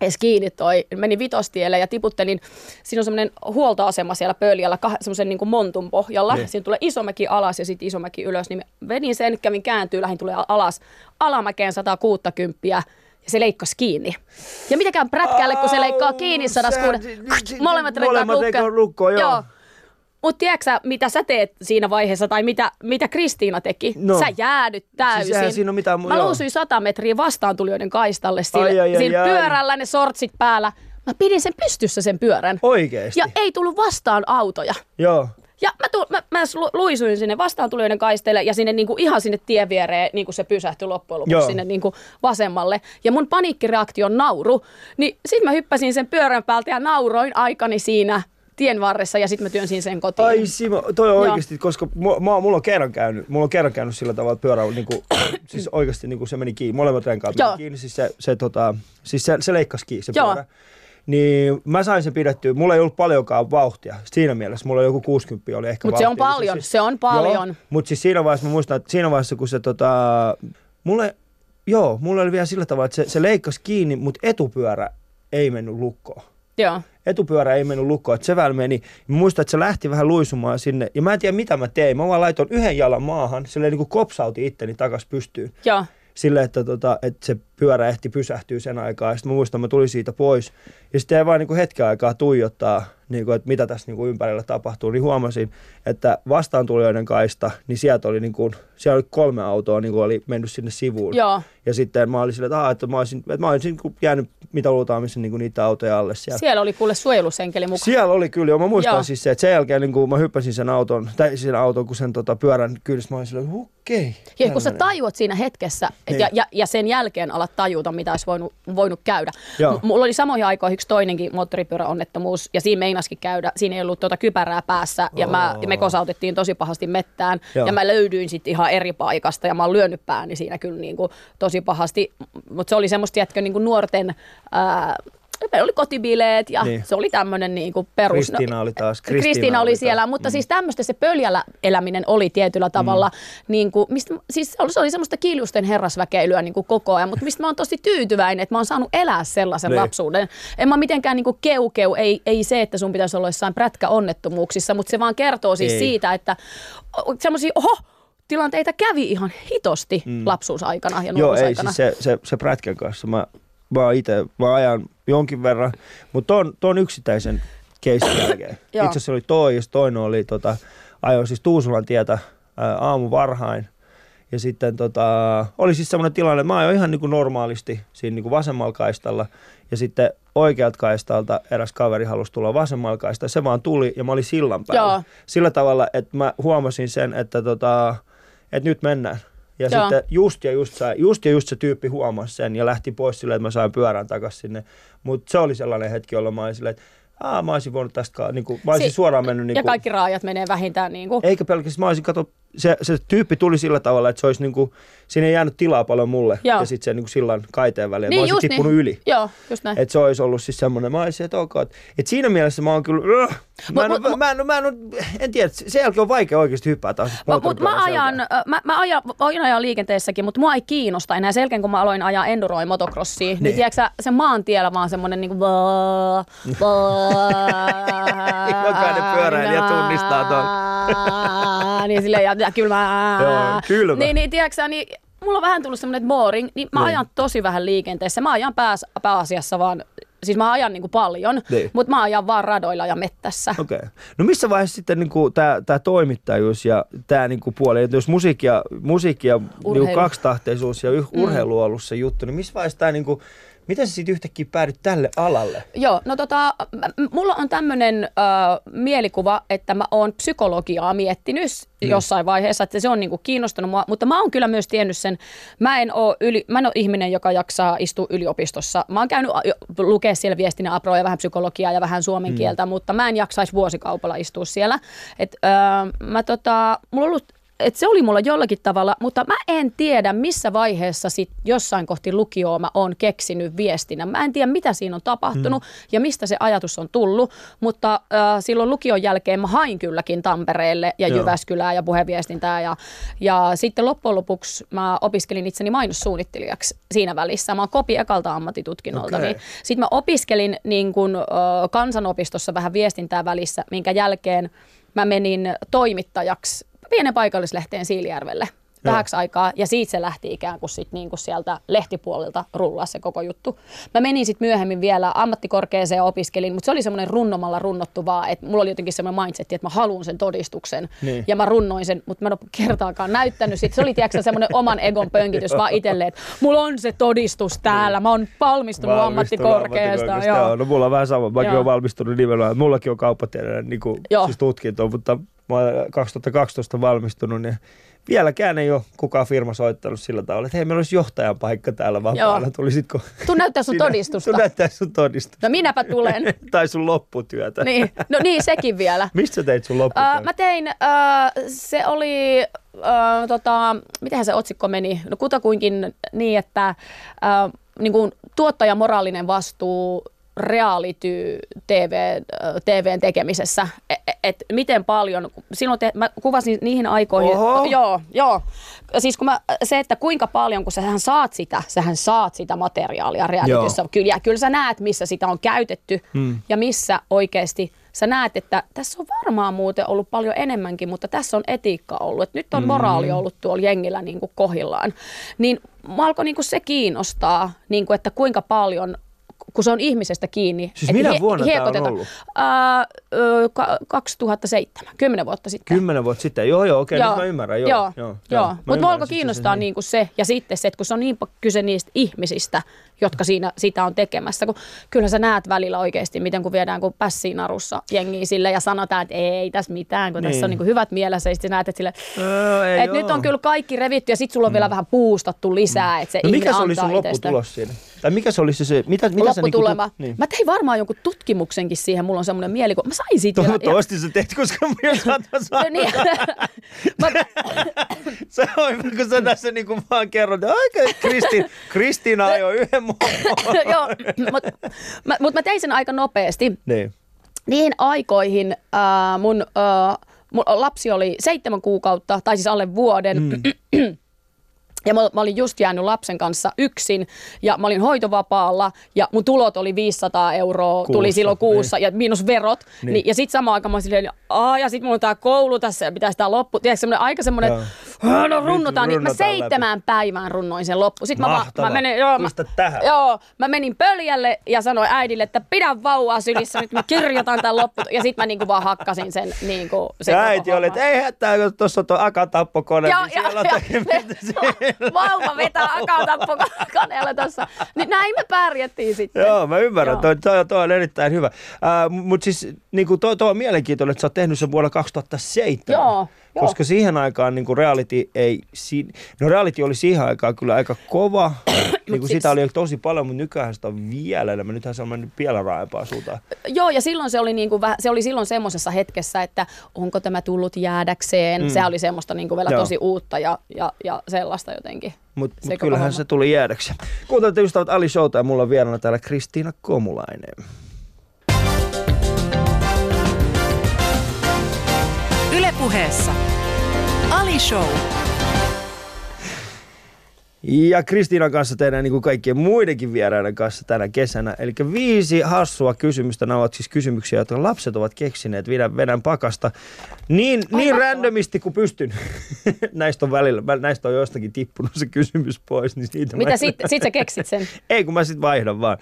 edes kiinni toi, menin vitostielle ja tiputtelin, siinä on semmoinen huoltoasema siellä pöljällä, semmoisen niin montun pohjalla, Niin. niin. siinä tulee isomäki alas ja sitten isomäki ylös, niin mä vedin sen, kävin kääntyy, lähdin tulee alas, alamäkeen 160 ja se leikkasi kiinni. Ja mitäkään prätkälle, kun se leikkaa kiinni 160, Se- niin, niin, molemmat renkaat lukkoon. lukkoon, joo. Mutta tiedätkö mitä sä teet siinä vaiheessa tai mitä, mitä Kristiina teki? No. Sä jäädyt täysin. Siis siinä mitään, Mä joo. luusuin 100 metriä vastaantulijoiden kaistalle sille, Ai, ai, ai, sillä ai. pyörällä, ne sortsit päällä. Mä pidin sen pystyssä sen pyörän. Oikeesti? Ja ei tullut vastaan autoja. Joo. Ja mä, tull, mä, mä lu- luisuin sinne vastaantulijoiden kaisteelle ja sinne niinku, ihan sinne tien viereen niin kuin se pysähtyi loppujen lopuksi Joo. sinne niinku, vasemmalle. Ja mun paniikkireaktio on nauru. Niin sit mä hyppäsin sen pyörän päältä ja nauroin aikani siinä tien varressa ja sitten mä työnsin sen kotiin. Ai Simo, toi on oikeasti, koska mu- mä, mulla on kerran käynyt, mulla on kerran käynyt sillä tavalla, että pyörä on niinku, siis oikeasti niinku se meni kiinni, molemmat renkaat Joo. meni kiinni, siis se, se, tota, siis se, se leikkasi kiinni se Joo. pyörä. Niin mä sain sen pidettyä, mulla ei ollut paljonkaan vauhtia siinä mielessä, mulla joku 60 oli ehkä Mut se on vauhtia. paljon, se on paljon. Mutta siis siinä vaiheessa mä muistan, että siinä vaiheessa kun se tota, mulle, joo, mulla oli vielä sillä tavalla, että se, se leikkasi kiinni, mutta etupyörä ei mennyt lukkoon Joo. etupyörä ei mennyt lukkoon, että se vähän meni. Mä muistan, että se lähti vähän luisumaan sinne. Ja mä en tiedä, mitä mä tein. Mä vaan laitoin yhden jalan maahan, silleen niin kuin kopsautin itteni takas pystyyn. Joo. Silleen, että, tota, että se pyörä ehti pysähtyä sen aikaa. Sitten mä muistan, mä tulin siitä pois. Ja sitten jäi vaan niin kuin hetken aikaa tuijottaa, niin kuin, että mitä tässä niin kuin ympärillä tapahtuu. Niin huomasin, että vastaantulijoiden kaista, niin sieltä oli, niin kuin, siellä oli kolme autoa, niin kuin oli mennyt sinne sivuun. Joo. Ja sitten mä olin silleen, että, "Aa, että mä olisin, että mä olisin niin kuin jäänyt mitä luultaan, missä niin kuin niitä autoja alle siellä. Siellä oli kuule suojelusenkeli mukaan. Siellä oli kyllä, joo. Mä muistan Joo. siis se, että sen jälkeen niin kun mä hyppäsin sen auton, tai sen auton, kun sen tota, pyörän kyydissä, mä olin silleen, okei. Ja kun sä tajuat siinä hetkessä, et Niin. ja, ja, ja sen jälkeen alat tajuta, mitä olisi voinut, voinut käydä. Joo. M- Mulla oli samoihin aikoihin yksi toinenkin moottoripyöräonnettomuus, ja siinä meinaskin käydä. Siinä ei ollut tuota kypärää päässä, ja, mä, ja me kosautettiin tosi pahasti mettään. Joo. Ja mä löydyin sitten ihan eri paikasta, ja mä oon lyönyt pääni siinä kyllä niin kuin tosi pahasti. Mutta se oli semmoista jätkö niin kuin nuorten... Ää, meillä oli kotibileet ja Niin. se oli tämmöinen niin kuin perus... Kristiina oli taas- Kristiina, Kristiina oli oli siellä, taas. mutta siis tämmöistä se pöljällä eläminen oli tietyllä tavalla, Mm. niin kuin, mistä, siis se oli, se oli semmoista kiljusten herrasväkeilyä niin kuin koko ajan, mutta mistä mä oon tosi tyytyväinen, että mä oon saanut elää sellaisen Niin. lapsuuden. En mä mitenkään niin kuin keukeu, ei, ei se, että sun pitäisi olla jossain prätkäonnettomuuksissa, mutta se vaan kertoo siis Ei. siitä, että semmoisia, oho, tilanteita kävi ihan hitosti mm. lapsuusaikana ja Joo, ei nuoruusaikana. siis se, se, se prätkän kanssa. Mä, mä itse mä ajan jonkin verran, mutta ton, ton yksittäisen keissin jälkeen. Itse asiassa oli toi, ja sit toinen oli, tota, ajoin siis Tuusulan tietä ää, aamu varhain. Ja sitten tota, oli siis semmoinen tilanne, että mä ajoin ihan niin kuin normaalisti siinä niin kuin vasemmalla kaistalla. Ja sitten oikealta kaistalta eräs kaveri halusi tulla vasemmalla kaistalla. Se vaan tuli ja mä olin sillan päällä. Joo. Sillä tavalla, että mä huomasin sen, että, tota, että nyt mennään. Ja Joo. sitten just ja just, sai, just ja just se tyyppi huomasi sen ja lähti pois silleen, että mä sain pyörän takaisin sinne. Mutta se oli sellainen hetki, jolloin mä olin silleen, että Aa, mä olisin voinut tästä, niin kuin, mä olisin Si- suoraan mennyt niin ja kuin, kaikki raajat menee vähintään niin kuin, eikä pelkästään, mä olisin kato, se, se tyyppi tuli sillä tavalla, että se olisi niinku, siinä ei jäänyt tilaa paljon mulle Joo. ja sitten se niinku sillan kaiteen väliin. Niin, mä olisin tippunut niin. yli. Joo, just näin. Että se olisi ollut siis semmoinen, mä olisin, että ok, et siinä mielessä mä oon kyllä, äh, mä, en, Mut- mut, mut- mä, en, mä, en, en tiedä, sen jälkeen on vaikea oikeasti hyppää taas Mutta mut mä ajan, mä, mä ajan, voin ajaa liikenteessäkin, mutta mua ei kiinnosta enää. Sen jälkeen, kun mä aloin ajaa enduroa ja motocrossia, niin, Niin. tiedätkö sä, se maantiellä vaan semmonen niinku vaa, vaa, Jokainen pyöräilijä tunnistaa ton. Niin silleen, ja, ja kylmä. Joo, kylmä. Niin, niin tiedätkö sä, niin mulla on vähän tullut semmoinen boring, niin mä Niin. ajan tosi vähän liikenteessä. Mä ajan pääs, pääasiassa vaan, siis mä ajan niinku paljon, Niin. mutta mä ajan vaan radoilla ja mettässä. Okei. Okay. No missä vaiheessa sitten niinku tämä tää toimittajuus ja tämä niinku puoli, että jos musiikki ja, musiikki ja niinku Urheilu. kaksitahteisuus ja yh, urheilu on ollut se juttu, niin missä vaiheessa tämä niinku, miten sä sitten yhtäkkiä päädyt tälle alalle? Joo, no tota, mulla on tämmöinen äh, mielikuva, että mä oon psykologiaa miettinyt mm. jossain vaiheessa, että se on niinku kiinnostanut mua, mutta mä oon kyllä myös tiennyt sen, mä en oo, yli, mä en oo ihminen, joka jaksaa istua yliopistossa. Mä oon käynyt lukea siellä viestinnän aproa ja vähän psykologiaa ja vähän suomen mm. kieltä, mutta mä en jaksaisi vuosikaupalla istua siellä. Et, äh, mä tota, mulla on ollut et se oli mulla jollakin tavalla, mutta mä en tiedä missä vaiheessa sit jossain kohti lukioa mä oon keksinyt viestinnän. Mä en tiedä mitä siinä on tapahtunut mm. ja mistä se ajatus on tullut, mutta äh, silloin lukion jälkeen mä hain kylläkin Tampereelle ja Joo. Jyväskylään ja puheviestintää ja, ja sitten loppujen lopuksi mä opiskelin itseni mainossuunnittelijaksi siinä välissä. Mä oon kopi ekalta ammattitutkinnolta. Okei. Niin sitten mä opiskelin niin kun, ö, kansanopistossa vähän viestintää välissä, minkä jälkeen mä menin toimittajaksi pienen paikallislehteen Siilijärvelle. vähäksi aikaa ja siitä se lähti ikään kuin, sit niinku sieltä lehtipuolelta rullaa se koko juttu. Mä menin sitten myöhemmin vielä ammattikorkeeseen opiskelin, mutta se oli semmoinen runnomalla runnottu vaan, että mulla oli jotenkin semmoinen mindset, että mä haluan sen todistuksen niin. ja mä runnoin sen, mutta mä en ole kertaakaan näyttänyt. Sit se oli tiedätkö, semmoinen oman egon pönkitys vaan itselleen, että mulla on se todistus täällä, mä oon valmistunut, valmistunut ammattikorkeasta. Joo. No mulla on vähän sama, mäkin olen valmistunut nimenomaan, mullakin on kauppatieteellinen niin kuin, siis tutkinto, mutta mä olen 2012 valmistunut, niin vieläkään ei ole kukaan firma soittanut sillä tavalla, että hei, meillä olisi johtajan paikka täällä vapaana. Tulisitko? Tuu näyttää sun todistusta. Tuu näyttää sun todistusta. No minäpä tulen. tai sun lopputyötä. niin, no niin, sekin vielä. Mistä sä teit sun lopputyötä? Uh, mä tein, uh, se oli, uh, tota, mitenhän se otsikko meni? No kutakuinkin niin, että uh, niin kuin tuottaja moraalinen vastuu reality TV, TVn tekemisessä, että et miten paljon, silloin te, mä kuvasin niihin aikoihin, Oho. joo, joo, siis kun mä, se, että kuinka paljon, kun sähän saat sitä, sähän saat sitä materiaalia realityssä, kyllä, kyllä sä näet, missä sitä on käytetty hmm. ja missä oikeasti sä näet, että tässä on varmaan muuten ollut paljon enemmänkin, mutta tässä on etiikka ollut, että nyt on moraali ollut tuolla jengillä niin kuin kohillaan, niin mä alkoi niin kuin se kiinnostaa, niin kuin, että kuinka paljon kun se on ihmisestä kiinni. Siis minä vuonna tämä on ollut? Uh, 2007, kymmenen vuotta sitten. Kymmenen vuotta sitten, joo joo, okei, okay, nyt mä ymmärrän. Joo, joo, joo. joo. Mutta mua alkoi kiinnostaa se, niin kuin se, ja sitten se, että kun se on niin kyse niistä ihmisistä, jotka siinä sitä on tekemässä. Kun kyllä sä näet välillä oikeasti, miten kun viedään kuin pässiin narussa jengiä sille ja sanotaan, että ei tässä mitään, kun niin. tässä on niin kuin hyvät mielessä. Ja sitten näet, että, sille, no, että nyt on kyllä kaikki revitty ja sitten sulla on mm. vielä vähän puustattu lisää. Mm. Että se no mikä se oli sun lopputulos siinä? Tai mikä se oli se, se mitä, mitä lopputulema? Sä niin kuin, niin. Mä tein varmaan jonkun tutkimuksenkin siihen, mulla on semmoinen mieli, kun mä sain siitä. Toivottavasti ja... sä teet, koska mä sanoa. no niin. mä... se on, kun sä tässä niin kuin vaan kerrot, että Kristin, Kristiina ajoi yhden Joo, mutta mä, mut mä tein sen aika nopeasti. Niin. Niihin aikoihin äh, mun, äh, mun lapsi oli seitsemän kuukautta, tai siis alle vuoden. Mm. Ja mä, mä olin just jäänyt lapsen kanssa yksin ja mä olin hoitovapaalla ja mun tulot oli 500 euroa, kuussa, tuli silloin kuussa niin. ja miinus verot. Niin. Niin, ja sitten samaan aikaan mä olin silleen, Aa, ja sitten mulla on tää koulu tässä ja pitää sitä loppu. Tiedätkö, semmoinen aika semmoinen, no runnotaan, niin mä seitsemän läpi. päivään runnoin sen loppu. Sitten mä, mä, menin, joo, mä, tähän. joo, mä menin pöljälle ja sanoin äidille, että pidä vauvaa sylissä, nyt mä kirjoitan tämän loppu. Ja sitten mä niinku vaan hakkasin sen. Niinku, sen ja äiti oli, että ei hätää, kun tuossa on tuo akatappokone, niin siellä on Vauva vetää akatappokoneella tuossa. Niin näin me pärjättiin sitten. Joo, mä ymmärrän. Toi, toi, toi on erittäin hyvä. Uh, Mutta siis niinku, toi, toi on mielenkiintoinen, että sä oot tehnyt sen vuonna 2007. Joo. Koska siihen aikaan niin kuin reality ei, no reality oli siihen aikaan kyllä aika kova, niin kuin sitä oli tosi paljon, mutta nykyään sitä on vielä enemmän. Nythän se on mennyt vielä raaempaa suuntaan. Joo, ja silloin se oli, niin kuin, se oli silloin semmoisessa hetkessä, että onko tämä tullut jäädäkseen. Mm. Se oli semmoista niin kuin vielä Joo. tosi uutta ja, ja, ja sellaista jotenkin. Mutta mut kyllähän homma. se tuli jäädäkseen. Kuuntelette ystävät Ali Showta ja mulla on vieraana täällä Kristiina Komulainen. Ylepuheessa Ali Show. Ja Kristiinan kanssa tehdään niin kuin kaikkien muidenkin vieraiden kanssa tänä kesänä. Eli viisi hassua kysymystä. Nämä ovat siis kysymyksiä, joita lapset ovat keksineet vedän, vedän pakasta. Niin, niin randomisti kuin pystyn. näistä on välillä, näistä on jostakin tippunut se kysymys pois. Niin siitä Mitä sitten sit sä keksit sen? Ei, kun mä sitten vaihdan vaan.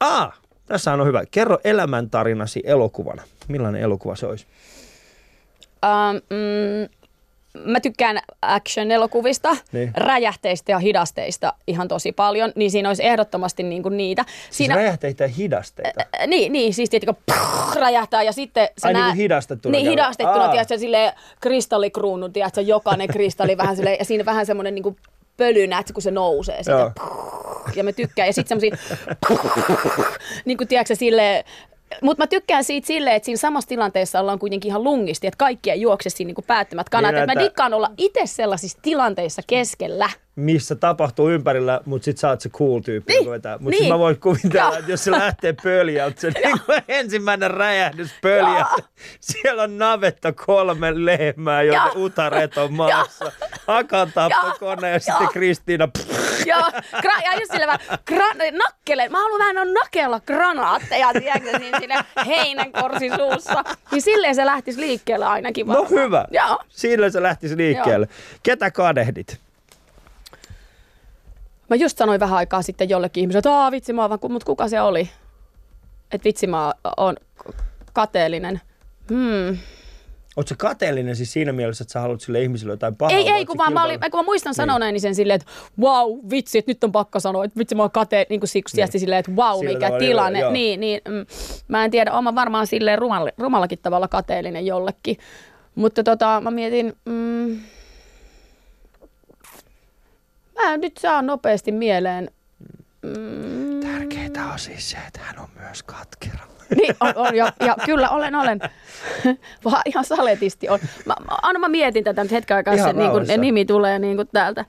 Ah, tässä on hyvä. Kerro elämäntarinasi elokuvana. Millainen elokuva se olisi? Um, mm, mä tykkään action-elokuvista, niin. räjähteistä ja hidasteista ihan tosi paljon, niin siinä olisi ehdottomasti niinku niitä. Siis siinä, räjähteitä ja hidasteita? Ä, niin, niin, siis tietenkin räjähtää ja sitten se Ai nää, niin kuin hidastettuna? Niin, hidastettuna, tiedätkö, silleen kristallikruunu, tiedätkö, jokainen kristalli vähän silleen, ja siinä vähän semmoinen niinku pölynä, että kun se nousee siitä. Ja me tykkään. Ja sitten semmoisia, niin kuin tiedätkö, silleen, mutta mä tykkään siitä silleen, että siinä samassa tilanteessa ollaan kuitenkin ihan lungisti, että kaikkia juokse siinä niin päättämät kanat. Niin, että mä dikkaan olla itse sellaisissa tilanteissa keskellä. Missä tapahtuu ympärillä, mutta sit sä oot se cool tyyppi. Niin, Mutta niin. niin. mä voin kuvitella, Joo. että jos se lähtee pöljältä, se niin ensimmäinen räjähdys pöljältä. Siellä on navetta kolme lehmää, joiden Joo. utaret on maassa. Hakan tappokone ja sitten Kristiina. Joo, gra- ja just sille vähän, gra- nakkele, mä haluan vähän on nakella granaatteja, tiedätkö, niin sille heinänkorsi suussa. Niin silleen se lähtisi liikkeelle ainakin No varmaan. hyvä. Joo. Sillä se lähtisi liikkeelle. Ketä kadehdit? Mä just sanoin vähän aikaa sitten jollekin ihmiselle, että Aa, vitsi mä oon, vaan- mut kuka se oli? Että vitsi mä oon kateellinen. Hmm. Oletko kateellinen siis siinä mielessä, että sä haluat sille ihmiselle jotain pahaa? Ei, ei, kun vaan mä, olin, kun mä muistan sanoneeni sen silleen, että wow, vitsi, että nyt on pakko sanoa, että vitsi mä oon kate, niin kuin siksi niin. silleen, että wow, Sillä mikä tilanne. joo. Niin, niin mm, mä en tiedä, oon mä varmaan silleen rumal, rumallakin tavalla kateellinen jollekin. Mutta tota, mä mietin, mm, mä nyt saa nopeasti mieleen. Mm, Tärkeintä on siis se, että hän on myös katkera. niin, on, on ja, ja, kyllä olen, olen. Vaan ihan saletisti on. Mä, mä, anna mä mietin tätä nyt hetken aikaa, se niin kun, nimi tulee niin kuin täältä.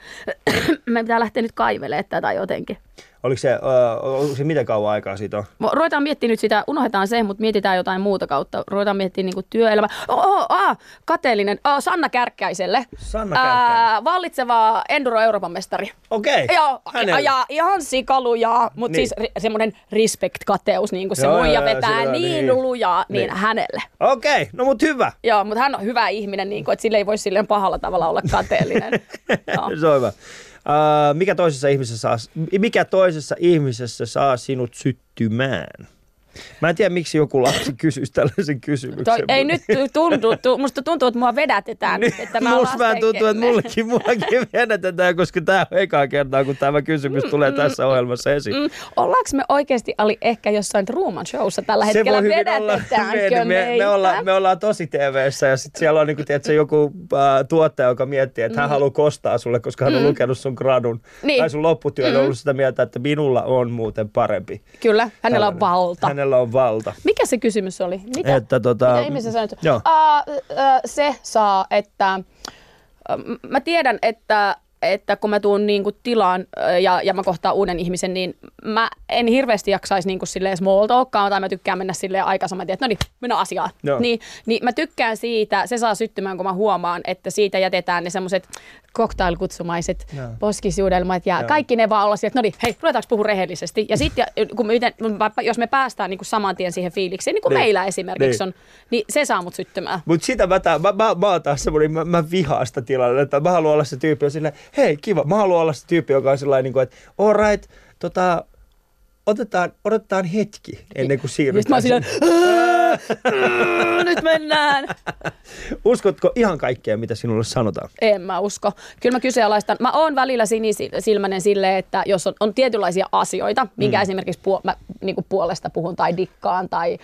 Me pitää lähteä nyt kaivelemaan tätä jotenkin. Oliko se, uh, oliko se miten kauan aikaa siitä on? Ruvetaan miettimään nyt sitä, unohdetaan se, mutta mietitään jotain muuta kautta. Ruvetaan miettimään niin työelämä. Oh, oh, ah, kateellinen. Oh, Sanna Kärkkäiselle. Sanna Kärkkäinen. vallitseva Enduro Euroopan mestari. Okei. Joo, Hänellä. ja ihan sikalujaa, mutta Niin. niin. siis ri- semmoinen respect-kateus, niin kuin se Joo, muija joo, joo, vetää sillä- niin, niin. lujaa, niin, Niin. hänelle. Okei, no mut hyvä. Joo, mutta hän on hyvä ihminen, niin kuin, että sille ei voi silleen pahalla tavalla olla kateellinen. Joo. Se on hyvä. Uh, mikä, toisessa ihmisessä saa, mikä toisessa ihmisessä saa sinut syttymään? Mä en tiedä, miksi joku lapsi kysyisi tällaisen kysymyksen. Toi, ei nyt tuntu, tu, musta tuntuu, että mua vedätetään nyt, että mä Musta vähän tuntuu, että mullekin muakin vedetetään, koska tämä on ekaa kertaa, kun tämä kysymys tulee tässä ohjelmassa esiin. Mm, ollaanko me oikeasti Ali ehkä jossain Truman Showssa tällä Se hetkellä? voi hyvin olla. Vedätetäänkö Me, me, me, ollaan, me ollaan tosi TVssä ja sitten siellä on niin kuin, tiedätkö, joku äh, tuottaja, joka miettii, että hän haluaa kostaa sulle, koska hän on lukenut sun gradun Mm. Niin. tai sun lopputyön mm. ollut sitä mieltä, että minulla on muuten parempi. Kyllä, hänellä on Tällainen. valta. Hänellä on valta. Mikä se kysymys oli? Mitä, Että tota- mitä ihmisen sanoi? Joo. Uh, uh, se saa, että uh, mä tiedän, että että kun mä tuun niin kuin tilaan ja, ja mä kohtaan uuden ihmisen, niin mä en hirveästi jaksaisi niin kuin silleen small talkkaan, tai mä tykkään mennä silleen aikaisemmin, että no niin, mennään asiaan. Joo. Niin, niin mä tykkään siitä, se saa syttymään, kun mä huomaan, että siitä jätetään ne semmoiset cocktailkutsumaiset Joo. poskisuudelmat ja Joo. kaikki ne vaan olla sieltä, että no niin, hei, ruvetaanko puhua rehellisesti. Ja sitten, kun miten- jos me päästään niin kuin saman tien siihen fiilikseen, niin kuin Niin. meillä esimerkiksi Niin. on, niin se saa mut syttymään. Mutta sitä mä, tää, mä, mä, mä oon taas semmoinen, mä, mä vihaan sitä tilannetta. Mä haluan olla se tyyppi, joka silleen, hei kiva. Mä haluan olla se tyyppi, joka on sellainen, niin kuin, että all right, tota, otetaan, odotetaan hetki ennen kuin Ja sitten mä siirrytään. oon silleen, "Ää, nyt mennään. Uskotko ihan kaikkea, mitä sinulle sanotaan? En mä usko. Kyllä mä kyseenalaistan. Mä oon välillä sinisilmäinen silleen, että jos on, on tietynlaisia asioita, minkä mm. esimerkiksi puol- mä niin puolesta puhun tai dikkaan tai,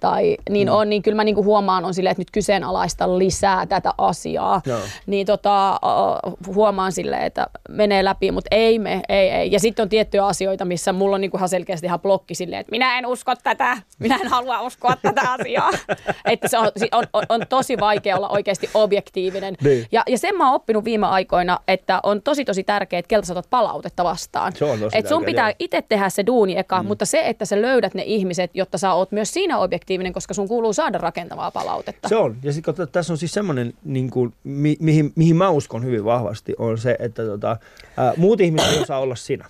tai niin mm. on, niin kyllä mä niin huomaan on silleen, että nyt kyseenalaista lisää tätä asiaa. Joo. Niin tota, huomaan silleen, että menee läpi, mutta ei me, ei, ei. Ja sitten on tiettyjä asioita, missä mulla on niin ihan selkeästi ihan blokki silleen, että minä en usko tätä, minä en halua uskoa tätä asiaa. että se on, on, on, on tosi vaikea olla oikeasti objektiivinen. Niin. Ja, ja sen mä oon oppinut viime aikoina, että on tosi tosi tärkeää, että keltä palautetta vastaan. Se on tosi Et sun tärkeää, pitää itse tehdä se duuni eka, mm. mutta se, että sä löydät ne ihmiset, jotta sä oot myös siinä objektiivinen, koska sun kuuluu saada rakentavaa palautetta. Se on. Ja sitten tässä on siis semmoinen, niin kuin, mi, mihin, mihin mä uskon hyvin vahvasti, on se, että tota, ää, muut ihmiset ei osaa olla sinä.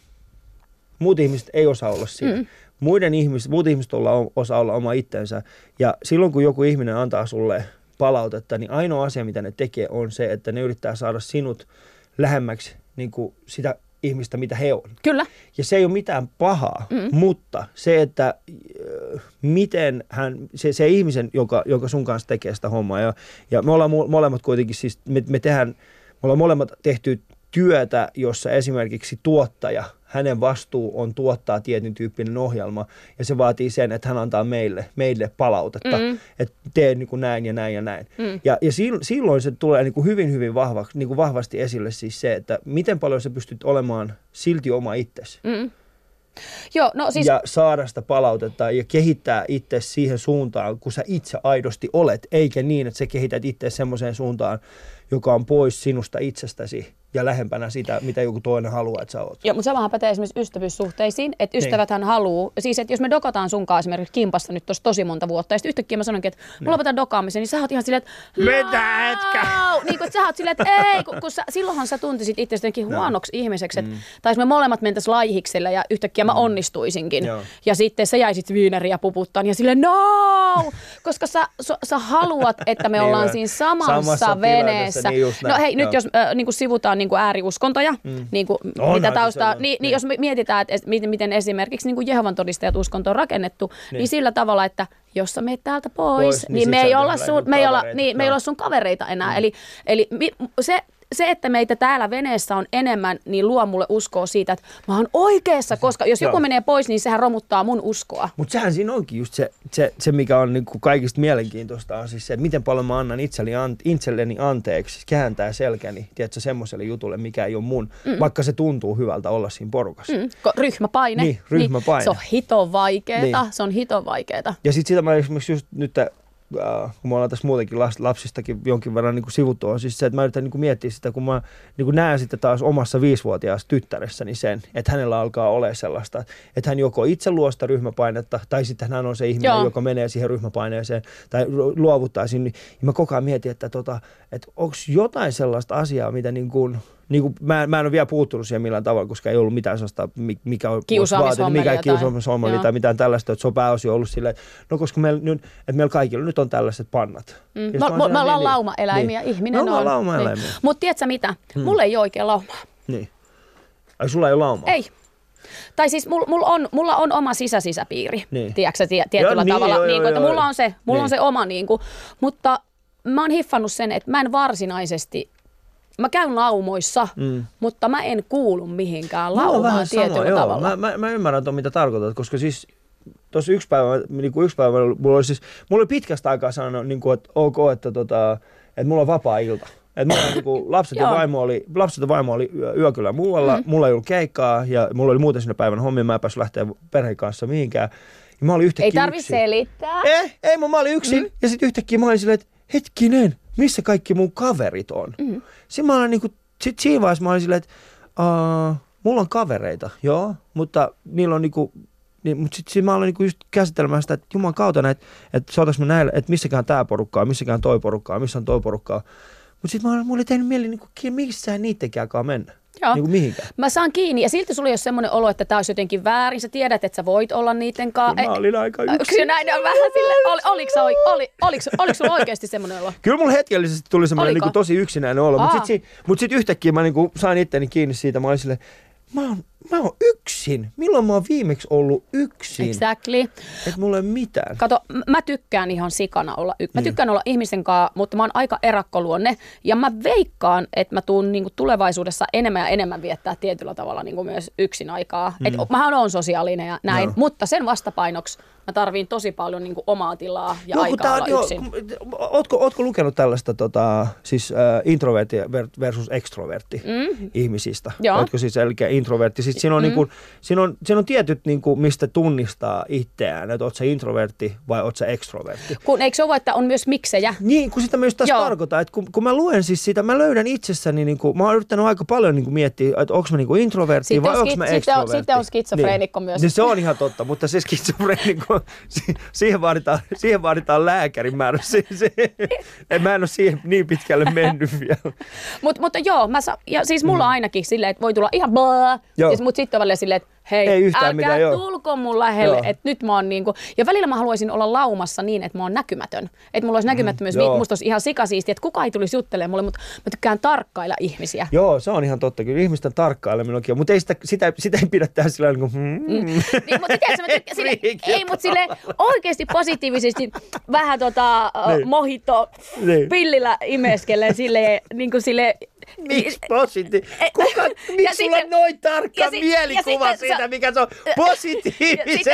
Muut ihmiset ei osaa olla sinä. Mm. Muiden ihmiset, muut ihmiset olla, osaa olla oma itsensä. Ja silloin, kun joku ihminen antaa sulle palautetta, niin ainoa asia, mitä ne tekee, on se, että ne yrittää saada sinut lähemmäksi niin kuin sitä ihmistä, mitä he on. Kyllä. Ja se ei ole mitään pahaa, mm. mutta se, että äh, miten hän, se, se ihmisen, joka, joka sun kanssa tekee sitä hommaa, ja, ja me ollaan mo- molemmat kuitenkin siis, me, me tehdään, me ollaan molemmat tehty työtä, jossa esimerkiksi tuottaja, hänen vastuu on tuottaa tietyn tyyppinen ohjelma, ja se vaatii sen, että hän antaa meille, meille palautetta, mm. että tee niin kuin näin ja näin ja näin. Mm. Ja, ja sil- silloin se tulee niin kuin hyvin, hyvin vahva, niin kuin vahvasti esille siis se, että miten paljon sä pystyt olemaan silti oma itsesi Mm. Joo, no siis ja saada sitä palautetta ja kehittää itse siihen suuntaan, kun sä itse aidosti olet, eikä niin, että sä kehität itse semmoiseen suuntaan, joka on pois sinusta itsestäsi ja lähempänä sitä, mitä joku toinen haluaa, että sä oot. Joo, mutta samahan pätee esimerkiksi ystävyyssuhteisiin, että ystäväthän niin. haluaa, siis että jos me dokataan sunkaan esimerkiksi kimpasta nyt tosi tosi monta vuotta, ja sitten yhtäkkiä mä sanonkin, että mulla lopetan dokaamisen, niin sä oot ihan silleen, että Mitä etkä? Niin kuin, sä oot silleen, että ei, kun, kun sä, silloinhan sä tuntisit itse jotenkin huonoksi no. ihmiseksi, että mm. tai me molemmat mentäisiin laihikselle ja yhtäkkiä mä mm. onnistuisinkin. Joo. Ja sitten sä jäisit viineriä puputtaan ja silleen, no! Koska sä, sä, sä haluat, että me niin ollaan siinä samassa, samassa veneessä. Niin no hei, Joo. nyt jos äh, niin kuin sivutaan niin kuin ääriuskontoja, mm. niin kuin, on mitä taustaa, niin, niin, niin, jos me mietitään, että miten, miten esimerkiksi niin kuin Jehovan todistajat uskonto on rakennettu, niin. niin sillä tavalla, että jos sä meet täältä pois, pois niin, niin me ei olla sun, me ei olla, niin, me ei olla sun kavereita enää. Mm. Eli, eli se, se, että meitä täällä veneessä on enemmän, niin luo mulle uskoa siitä, että mä oon oikeassa, koska jos joku Joo. menee pois, niin sehän romuttaa mun uskoa. Mutta sehän siinä onkin just se, se, se mikä on niinku kaikista mielenkiintoista, on siis se, että miten paljon mä annan itselleni, an, itselleni anteeksi, kääntää selkäni, tiedätkö, semmoiselle jutulle, mikä ei ole mun, mm. vaikka se tuntuu hyvältä olla siinä porukassa. Mm. Ryhmäpaine. Niin, ryhmäpaine. Niin, se on hito vaikeeta, niin. se on hito vaikeeta. Ja sitten sitä mä esimerkiksi just nyt äh, kun me ollaan tässä muutenkin lapsistakin jonkin verran niin kuin sivuttu, on siis se, että mä yritän niin kuin miettiä sitä, kun mä niin kuin näen sitten taas omassa viisivuotiaassa tyttäressäni sen, että hänellä alkaa olla sellaista, että hän joko itse luo sitä ryhmäpainetta, tai sitten hän on se ihminen, Joo. joka menee siihen ryhmäpaineeseen, tai luovuttaa sinne. Niin mä koko ajan mietin, että, tota, että onko jotain sellaista asiaa, mitä niin kuin, niin kuin, mä, mä en ole vielä puuttunut siihen millään tavalla, koska ei ollut mitään sellaista, mikä on vaatinut, mikä kiusaamishomma tai mitään tällaista, että se on pääosin ollut silleen, no koska meillä, nyt, että meillä kaikilla nyt on tällaiset pannat. Mm. Me, me, me ollaan niin, niin. laumaeläimiä, niin. ihminen me on. laumaeläimiä. Niin. Mutta tiedätkö mitä, hmm. mulla ei ole oikein laumaa. Niin. Ai sulla ei ole laumaa? Ei. Tai siis mulla mul on, mulla on oma sisäsisäpiiri, niin. tiedätkö tie, tietyllä joo, tavalla. Niin, joo, niin, joo, että joo, mulla on se, mulla niin. on se oma, niin kuin, mutta mä oon hiffannut sen, että mä en varsinaisesti mä käyn laumoissa, mm. mutta mä en kuulu mihinkään laumaan tietyllä sama, tavalla. Joo. Mä, mä, mä ymmärrän tuon, mitä tarkoitat, koska siis tuossa yksi päivä, niin kuin yksi päivä mulla oli siis, mulla oli pitkästä aikaa sanonut, niin kuin, että ok, että, tota, että mulla on vapaa ilta. Että mulla niin kuin, lapset, ja vaimo oli, lapset ja vaimo oli yö, kyllä muualla, mm. mulla ei ollut keikkaa ja mulla oli muuten sinne päivän hommia, mä en päässyt lähteä perheen kanssa mihinkään. Ja mä olin yhtäkkiä Ei tarvi selittää. Ei, ei, mä olin yksin mm. ja sitten yhtäkkiä mä olin silleen, että hetkinen, missä kaikki mun kaverit on? Mm. Sitten mä olin niinku, sit siinä vaiheessa mä olin silleen, että uh, mulla on kavereita, joo, mutta niillä on niinku, niin, mutta sitten sit mä aloin niinku just käsittelemään sitä, että juman kautta, että, että saataisiin me näille, että missäkään tämä porukkaa, missäkään toi porukkaa, missä on toi porukkaa. Mutta sitten mä, mulla oli tehnyt mieli, niin kuin, missään niittenkään mennä. Joo. Niin kuin mihinkään. Mä saan kiinni ja silti sulla ei ole semmoinen olo, että tämä olisi jotenkin väärin. Sä tiedät, että sä voit olla niiden kanssa. Mä olin aika yksin. näin on vähän sille, oli, oliko, oli, oli, oliko, oliko sulla oikeasti semmoinen olo? Kyllä mulla hetkellisesti tuli semmoinen niin kuin tosi yksinäinen olo, mutta sitten mut sit yhtäkkiä mä niin kuin sain itteni kiinni siitä. Mä olin silleen, mä oon, mä oon yksin. Milloin mä oon viimeksi ollut yksin? Exactly. Et mulla ei mitään. Kato, mä tykkään ihan sikana olla yksin. Mä niin. tykkään olla ihmisen kanssa, mutta mä oon aika erakkoluonne. Ja mä veikkaan, että mä tuun niinku tulevaisuudessa enemmän ja enemmän viettää tietyllä tavalla niinku myös yksin aikaa. Mm. Et mähän on sosiaalinen ja näin, no. mutta sen vastapainoksi mä tarviin tosi paljon niin kuin omaa tilaa ja joo, aikaa olla joo, yksin. Ootko, ootko lukenut tällaista tota, siis, uh, introvertti versus extrovertti mm. ihmisistä? Joo. Ootko siis eli introvertti? Siis siinä, on, mm. niin kuin, siinä, on, siinä on tietyt, niin kuin, mistä tunnistaa itseään, että oot introvertti vai oot extrovertti. Kun eikö se ole, että on myös miksejä? Niin, kun sitä myös taas tarkoitan, että kun, kun mä luen siis sitä, mä löydän itsessäni, niin kuin, mä oon yrittänyt aika paljon niin kuin miettiä, että onko mä niin kuin introvertti sitten vai onko mä extrovertti. Sitten on skitsofreenikko niin. myös. Niin se on ihan totta, mutta se skitsofreenikko siihen, vaaditaan, siihen vaaditaan lääkärin määrä. Se, se, en, mä en ole siihen niin pitkälle mennyt vielä. Mut, mutta joo, mä sa- ja siis mulla mm. ainakin silleen, että voi tulla ihan blah, mutta sitten on silleen, että hei, Ei yhtään älkää mitään, joo. tulko mun lähelle, että nyt mä oon niinku, ja välillä mä haluaisin olla laumassa niin, että mä oon näkymätön. Että mulla olisi näkymättömyys, mm, musta olisi ihan sikasiisti, että kuka ei tulisi juttelemaan mulle, mutta mä tykkään tarkkailla ihmisiä. Joo, se on ihan totta, kyllä ihmisten tarkkaileminen onkin, mutta ei sitä, sitä, sitä ei pidä tehdä sillä niin kuin, mm. mm. niin, mutta tiedätkö, mä tykkään, sille, ei, mutta sille oikeasti positiivisesti vähän tota, niin. mohito niin. pillillä imeskelee sille, niin kuin sille Miksi positiivinen? Kuka, miksi sulla on noin tarkka ja si- mielikuva ja siitä, mikä se on positiivisesti?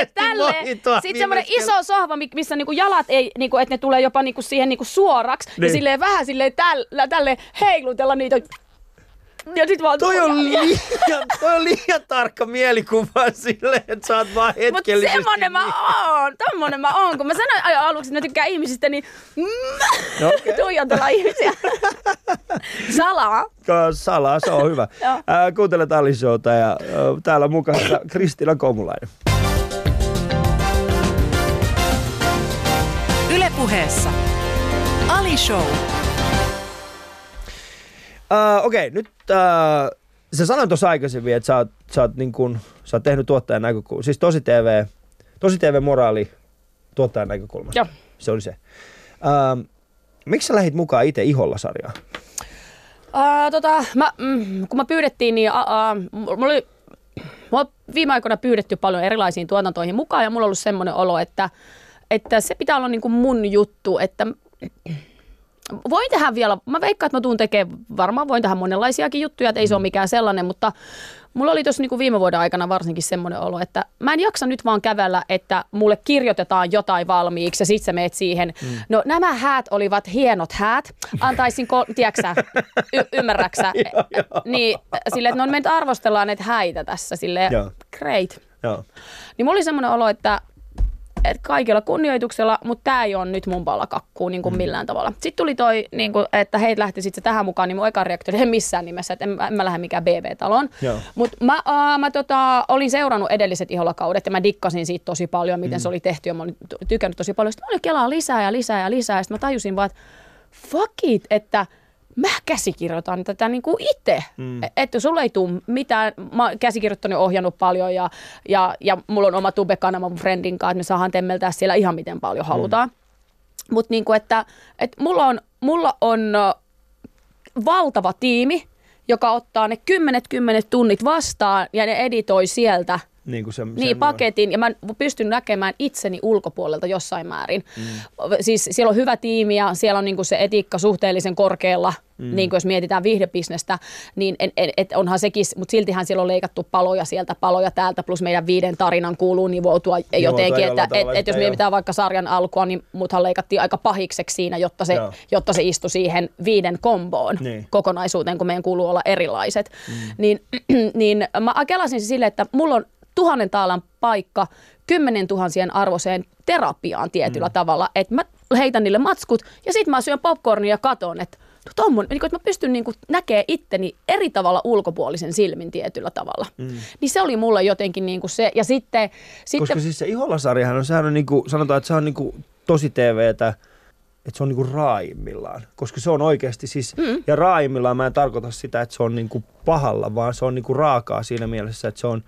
Sitten semmoinen iso sohva, missä niinku jalat ei, niinku, että ne tulee jopa niinku siihen niinku suoraksi. Niin. Ja silleen vähän silleen tälle, tälle heilutella niitä Ja sit vaan Toi on, liian, toi on liian tarkka mielikuva sille, että sä oot vaan Mutta hetkellisesti... semmonen mä oon, tommonen mä oon. Kun mä sanoin ajan aluksi, että mä tykkään ihmisistä, niin No okei. tuijotella ihmisiä. Salaa. Ka- Salaa, se on hyvä. Kuuntelet Ali Showta ja ää, täällä mukana Kristina Komulainen. Ylepuheessa Ali Show. Uh, Okei, okay, nyt uh, sä sanoit tuossa aikaisemmin, että sä oot, sä oot, niin kun, sä oot tehnyt tuottajan näkökulmasta, siis tosi TV, tosi TV-moraali tuottajan näkökulmasta. Joo. Se oli se. Uh, miksi sä lähit mukaan itse Iholla-sarjaan? Uh, tota, mä, mm, kun mä pyydettiin, niin uh, uh, mulla oli Mua viime aikoina pyydetty paljon erilaisiin tuotantoihin mukaan ja mulla on ollut semmoinen olo, että, että se pitää olla niin kuin mun juttu, että voin tehdä vielä, mä veikkaan, että mä tuun tekemään, varmaan voin tehdä monenlaisiakin juttuja, että ei se ole mikään sellainen, mutta mulla oli tuossa niinku viime vuoden aikana varsinkin semmoinen olo, että mä en jaksa nyt vaan kävellä, että mulle kirjoitetaan jotain valmiiksi ja sit sä meet siihen. Mm. No nämä häät olivat hienot häät, antaisinko, tiedäksä, y- ymmärräksä? niin silleen, että no me nyt arvostellaan näitä häitä tässä, silleen, Joo. great. Joo. Niin mulla oli semmoinen olo, että, että kaikilla kunnioituksella, mutta tämä ei ole nyt mun palakakkuu niin kuin millään tavalla. Sitten tuli toi, niin kuin, että heitä lähti sitten tähän mukaan, niin mun eka reaktio ei missään nimessä, että en, en mä lähde mikään BB-taloon. Mutta mä, uh, mä tota, olin seurannut edelliset iholakaudet ja mä dikkasin siitä tosi paljon, miten mm. se oli tehty ja mä olin tykännyt tosi paljon. Sitten mä olin kelaa lisää ja lisää ja lisää ja sitten mä tajusin vaan, että fuck it, että mä käsikirjoitan tätä niin kuin itse. Mm. Että sulla ei tule mitään, mä oon käsikirjoittanut ja ohjannut paljon ja, ja, ja mulla on oma tube-kanava mun friendin kanssa, että me saadaan temmeltää siellä ihan miten paljon halutaan. Mm. Mutta niin kuin, että, että mulla on, mulla on valtava tiimi, joka ottaa ne kymmenet kymmenet tunnit vastaan ja ne editoi sieltä Niin, kuin se, niin, paketin, ja mä pystyn näkemään itseni ulkopuolelta jossain määrin. Mm. Siis siellä on hyvä tiimi ja siellä on niinku se etiikka suhteellisen korkealla, mm. niin jos mietitään viihdebisnestä, niin en, en, et onhan sekin, mutta siltihän siellä on leikattu paloja sieltä, paloja täältä, plus meidän viiden tarinan kuuluu nivoutua jotenkin, että et, et, jos mietitään vaikka sarjan alkua, niin muthan leikattiin aika pahikseksi siinä, jotta se, Joo. jotta se istui siihen viiden komboon Niin. kokonaisuuteen, kun meidän kuuluu olla erilaiset. Mm. Niin, niin mä kelasin silleen, että mulla on tuhannen taalan paikka kymmenen tuhansien arvoiseen terapiaan tietyllä mm. tavalla. Että mä heitän niille matskut ja sitten mä syön popcornia ja katon, että no tommon, niin kun, että mä pystyn niin näkemään itteni eri tavalla ulkopuolisen silmin tietyllä tavalla. Mm. Niin se oli mulle jotenkin niin kuin se. Ja sitten, sitten Koska siis se Iholla-sarjahan on, sehän on niinku, sanotaan, että se on niinku tosi TVtä, että se on niinku raaimmillaan. Koska se on oikeasti siis, mm. ja raaimmillaan mä en tarkoita sitä, että se on niinku pahalla, vaan se on niinku raakaa siinä mielessä, että se on,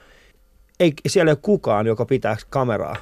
ei, siellä ei ole kukaan, joka pitää kameraa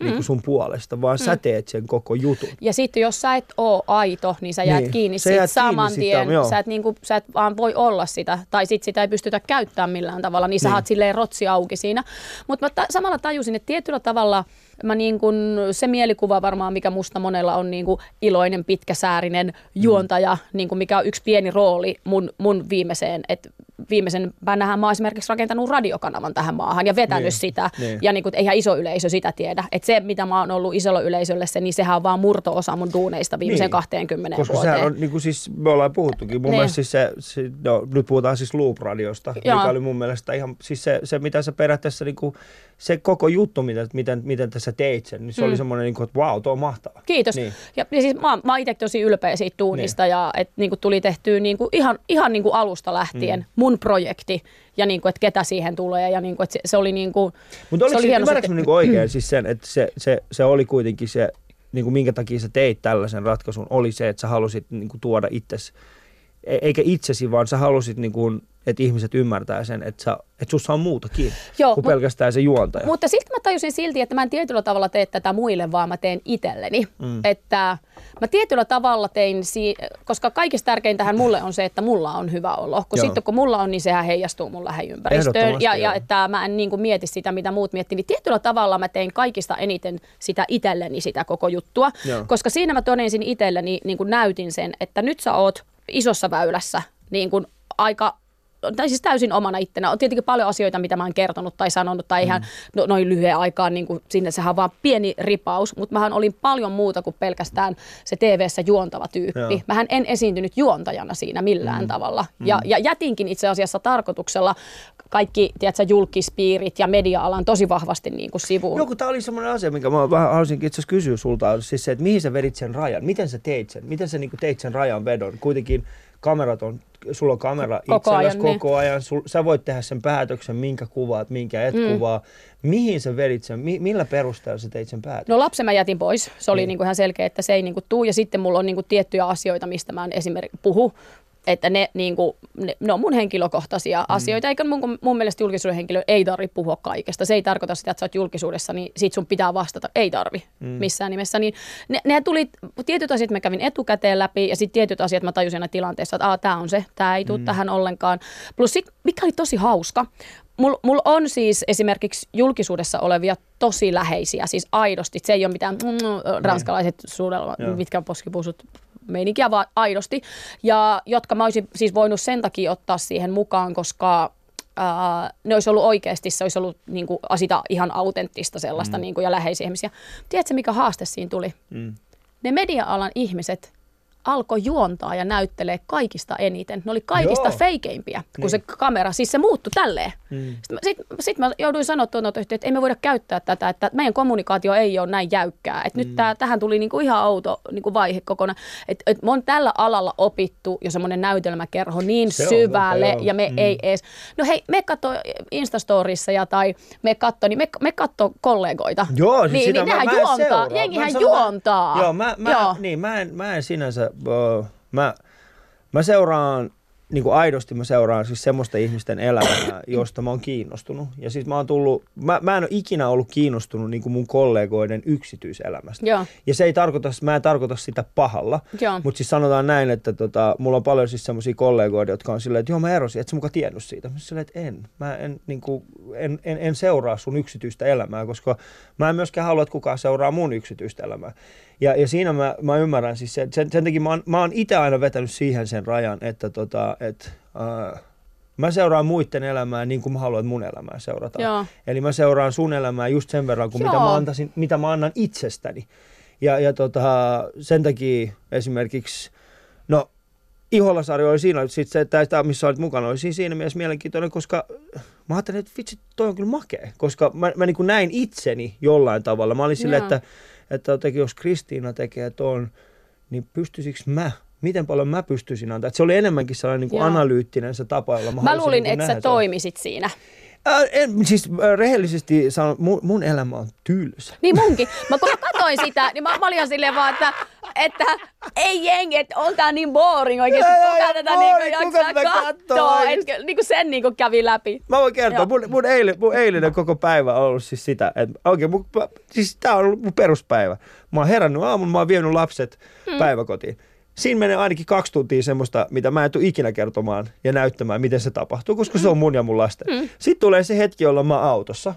mm. niinku sun puolesta, vaan mm. sä teet sen koko jutun. Ja sitten jos sä et oo aito, niin sä jäät Niin, kiinni sä jäät kiinni saman siitä, tien. joo. sä, et niinku, sä et vaan voi olla sitä, tai sit sitä ei pystytä käyttämään millään tavalla, niin sä Niin. oot silleen rotsi auki siinä. Mutta mä ta- samalla tajusin, että tietyllä tavalla mä niin kun, se mielikuva varmaan, mikä musta monella on niin kun iloinen, pitkäsäärinen juontaja, mm. niin kun mikä on yksi pieni rooli mun, mun viimeiseen, että viimeisen päänähän mä oon esimerkiksi rakentanut radiokanavan tähän maahan ja vetänyt Niin, sitä. niin. Ja niin kuin, eihän iso yleisö sitä tiedä. Että se, mitä mä oon ollut isolle yleisölle, se, niin sehän on vaan murto-osa mun duuneista viimeisen niin. 20 Koska vuoteen. sehän on, niin kuin siis me ollaan puhuttukin, mun Niin. mielestä siis se, se no, nyt puhutaan siis Loop-radiosta, Joo. mikä oli mun mielestä ihan, siis se, se mitä sä periaatteessa, niin kuin, se koko juttu, mitä, miten, miten tässä teit sen, niin se mm. oli semmoinen, niin kuin, että vau, tuo on mahtavaa. Kiitos. Niin. Niin. Ja, ja siis mä, mä itse tosi ylpeä siitä tuunista niin. ja että niinku tuli tehtyä niinku ihan, ihan niinku alusta lähtien mm. mun projekti ja niinku, että ketä siihen tulee ja niinku, että se, se oli niinku, Mutta oliko se oli se, ymmärrätkö mä niinku oikein siis sen, että se, se, se oli kuitenkin se, niin kuin minkä takia sä teit tällaisen ratkaisun, oli se, että sä halusit niin kuin tuoda itsesi, e- eikä itsesi, vaan sä halusit, niin kuin, että ihmiset ymmärtää sen, että, sä, että sussa on muutakin Joo, kuin mut- pelkästään se juontaja. Mutta sitten mä tajusin silti, että mä en tietyllä tavalla tee tätä muille, vaan mä teen itselleni. Mm. Että mä tietyllä tavalla tein, si- koska kaikista tärkeintähän mulle on se, että mulla on hyvä olo. Kun sitten kun mulla on, niin sehän heijastuu mun lähiympäristöön. Ja, joo. ja että mä en niin kuin mieti sitä, mitä muut miettii. Niin tietyllä tavalla mä tein kaikista eniten sitä itselleni, sitä koko juttua. Joo. Koska siinä mä todensin itselleni, niin kuin näytin sen, että nyt sä oot isossa väylässä niin kuin aika tai siis täysin omana ittenä. On tietenkin paljon asioita, mitä mä oon kertonut tai sanonut, tai ihan mm. no, noin lyhyen aikaan, niin kuin sinne sehän on vaan pieni ripaus, mutta mähän olin paljon muuta kuin pelkästään se TV-ssä juontava tyyppi. Joo. Mähän en esiintynyt juontajana siinä millään mm. tavalla. Ja, mm. ja jätinkin itse asiassa tarkoituksella kaikki tiedätkö, julkispiirit ja media-alan tosi vahvasti niin kuin sivuun. Joku, tämä oli semmoinen asia, minkä mä vähän haluaisin itse asiassa kysyä sulta, siis se, että mihin sä vedit sen rajan, miten sä teit sen, miten sä niin kuin teit sen rajan vedon. Kuitenkin kamerat on, sulla on kamera koko ajan, koko niin. ajan, sul, sä voit tehdä sen päätöksen, minkä kuvaat, minkä et mm. kuvaa. Mihin sä vedit sen, mi, millä perusteella sä teit sen päätöksen? No lapsen mä jätin pois, se oli niin. Niin kuin ihan selkeä, että se ei niin kuin tuu ja sitten mulla on niin kuin tiettyjä asioita, mistä mä en esimerkiksi puhu että ne, niin kuin, ne, ne on mun henkilökohtaisia mm. asioita, eikä mun, mun mielestä julkisuuden henkilö ei tarvitse puhua kaikesta. Se ei tarkoita sitä, että sä oot julkisuudessa, niin sit sun pitää vastata. Ei tarvi mm. missään nimessä. Niin ne, ne tuli, tietyt asiat mä kävin etukäteen läpi ja sitten tietyt asiat mä tajusin aina tilanteessa, että tämä on se, tämä ei tule mm. tähän ollenkaan. Plus sit, mikä oli tosi hauska, Mulla mul on siis esimerkiksi julkisuudessa olevia tosi läheisiä, siis aidosti. Se ei ole mitään mm, mm ranskalaiset suudelmat, mitkä poskipuusut meininkiä, vaan aidosti. Ja jotka mä olisin siis voinut sen takia ottaa siihen mukaan, koska ää, ne olisi ollut oikeasti, se olisi ollut niin kuin, sitä ihan autenttista sellaista mm. niin kuin, ja läheisiä ihmisiä. Tiedätkö, mikä haaste siinä tuli? Mm. Ne media-alan ihmiset alkoi juontaa ja näyttelee kaikista eniten. Ne oli kaikista Joo. feikeimpiä, kun niin. se kamera, siis se muuttui tälleen. Mm. Sitten sit, sit mä jouduin sanoa tuotantoyhtiöön, että ei me voida käyttää tätä, että meidän kommunikaatio ei ole näin jäykkää. Että mm. nyt tää, tähän tuli niinku ihan outo niinku vaihe kokonaan. Että et me on tällä alalla opittu jo semmoinen näytelmäkerho niin se syvälle on, ja me mm. ei edes. No hei, me katso Instastorissa ja tai me katso, niin me, me katso kollegoita. Joo, siis niin, sitä niin mä, mä juontaa, jengihän mä juontaa. Joo, mä, mä, Joo. Niin, mä, en, mä en sinänsä mä, mä seuraan niin kuin aidosti mä seuraan siis semmoista ihmisten elämää, josta mä oon kiinnostunut. Ja siis mä oon tullut, mä, mä en ole ikinä ollut kiinnostunut niin kuin mun kollegoiden yksityiselämästä. Joo. Ja se ei tarkoita, mä en tarkoita sitä pahalla. Mutta siis sanotaan näin, että tota, mulla on paljon siis semmoisia kollegoita, jotka on silleen, että joo mä erosin, et sä muka tiennyt siitä. Mä silleen, että en. Mä en, niin kuin, en, en, en seuraa sun yksityistä elämää, koska mä en myöskään halua, että kukaan seuraa mun yksityistä elämää. Ja, ja siinä mä, mä ymmärrän siis sen, sen, sen takia mä oon, mä oon itse aina vetänyt siihen sen rajan, että tota, et, äh, mä seuraan muiden elämää niin kuin mä haluan, että mun elämää seurataan. Joo. Eli mä seuraan sun elämää just sen verran, kuin mitä mä, antaisin, mitä mä annan itsestäni. Ja, ja tota, sen takia esimerkiksi, Iholasarjo oli siinä, sit se, että missä olit mukana, oli siinä mielessä mielenkiintoinen, koska mä ajattelin, että vitsi, toi on kyllä makea, koska mä, mä niin kuin näin itseni jollain tavalla. Mä olin silleen, että että jotenkin jos Kristiina tekee ton, niin pystyisikö mä miten paljon mä pystyisin antaa. Että se oli enemmänkin sellainen niin kuin analyyttinen se tapa, jolla mä Mä luulin, niin että sä toimisit siinä. Äh, en, siis äh, rehellisesti sanon, mun, mun elämä on tylsä. Niin munkin. Mä kun mä katsoin sitä, niin mä, mä olin silleen vaan, että, että ei jengi, että on tää niin boring oikeesti. Kuka tätä niinku jaksaa katsoa. Et, niinku sen niinku kävi läpi. Mä voin kertoa, mun, mun, eilinen, mun eilinen koko päivä on ollut siis sitä, että oikein, mun, siis tää on ollut mun peruspäivä. Mä oon herännyt aamun, mä oon vienyt lapset hmm. päiväkotiin siinä menee ainakin kaksi tuntia semmoista, mitä mä en tule ikinä kertomaan ja näyttämään, miten se tapahtuu, koska se on mun ja mun lasten. Mm. Sitten tulee se hetki, jolloin mä autossa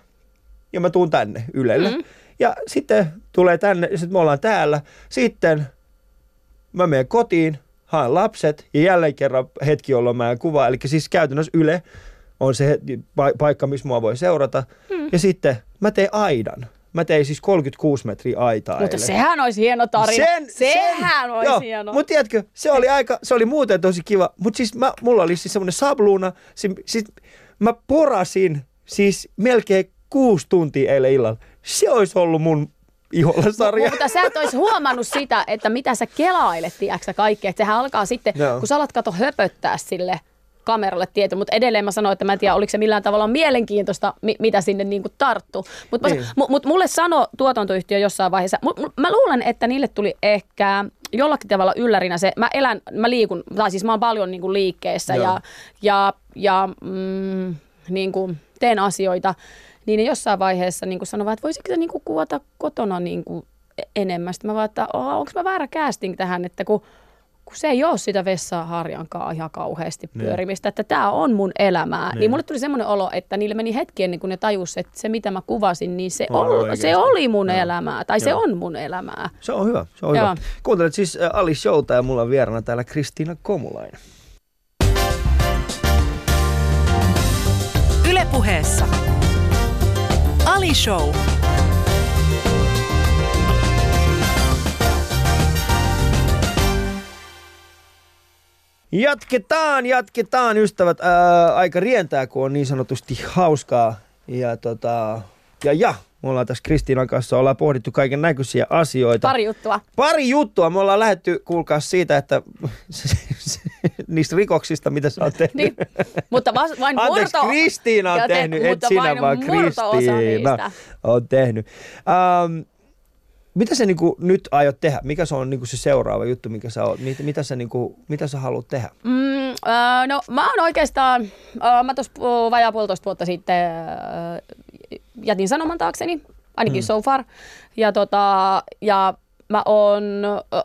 ja mä tuun tänne Ylelle. Mm. Ja sitten tulee tänne, ja sitten me ollaan täällä. Sitten mä menen kotiin, haen lapset ja jälleen kerran hetki, jolloin mä en kuvaa. Eli siis käytännössä Yle on se paikka, missä mua voi seurata. Mm. Ja sitten mä teen aidan Mä tein siis 36 metriä aitaa Mutta eilen. sehän olisi hieno tarina. Sen, sehän sen, olisi joo, hieno. Mutta tiedätkö, se oli, aika, se oli muuten tosi kiva. Mutta siis mä, mulla oli siis semmoinen sabluuna. Siis, siis mä porasin siis melkein kuusi tuntia eilen illalla. Se olisi ollut mun iholla sarja. Mutta sä et olisi huomannut sitä, että mitä sä kelailet, tiedätkö kaikkea. Että sehän alkaa sitten, no. kun sä alat kato höpöttää sille – kameralle tieto, mutta edelleen mä sanoin, että mä en tiedä, oliko se millään tavalla mielenkiintoista, mi- mitä sinne niinku tarttu. Mutta niin. mut mulle sano tuotantoyhtiö jossain vaiheessa, mut, mä luulen, että niille tuli ehkä jollakin tavalla yllärinä se, mä elän, mä liikun, tai siis mä oon paljon niinku liikkeessä Joo. ja, ja, ja mm, niinku teen asioita, niin ne jossain vaiheessa niinku sanovat, että voisiko se niinku kuvata kotona niinku enemmän. Sitten mä vaan, että onko mä väärä casting tähän, että kun kun se ei ole sitä vessaa harjankaa ihan kauheasti niin. pyörimistä, että tämä on mun elämää. Niin. niin mulle tuli semmoinen olo, että niille meni hetki ennen kuin ne tajus, että se mitä mä kuvasin, niin se, ol, se oli mun Joo. elämää, tai Joo. se on mun elämää. Se on hyvä, se on Joo. hyvä. Kuuntelet siis Ali Showta ja mulla on vieraana täällä Kristiina Komulainen. Ylepuheessa Ali Show. Jatketaan, jatketaan ystävät. Ää, aika rientää, kun on niin sanotusti hauskaa. Ja, tota, ja, ja me ollaan tässä Kristiinan kanssa, ollaan pohdittu kaiken näköisiä asioita. Pari juttua. Pari juttua. Me ollaan lähetty, kuulkaa siitä, että niistä rikoksista, mitä sä oot tehnyt. Niin, mutta vas, vain Anteeksi, murto... Kristiina on Ja te- tehnyt, et sinä vain vaan Kristiina niistä. on tehnyt. Ähm, mitä sä niinku nyt aiot tehdä? Mikä se on niinku se seuraava juttu, mikä sä oot? Mit, mitä, sä niinku, mitä sä haluat tehdä? Mm, äh, no mä oon oikeastaan, äh, mä tuossa vajaa puolitoista vuotta sitten äh, jätin sanoman taakseni, ainakin mm. so far. Ja, tota, ja mä on,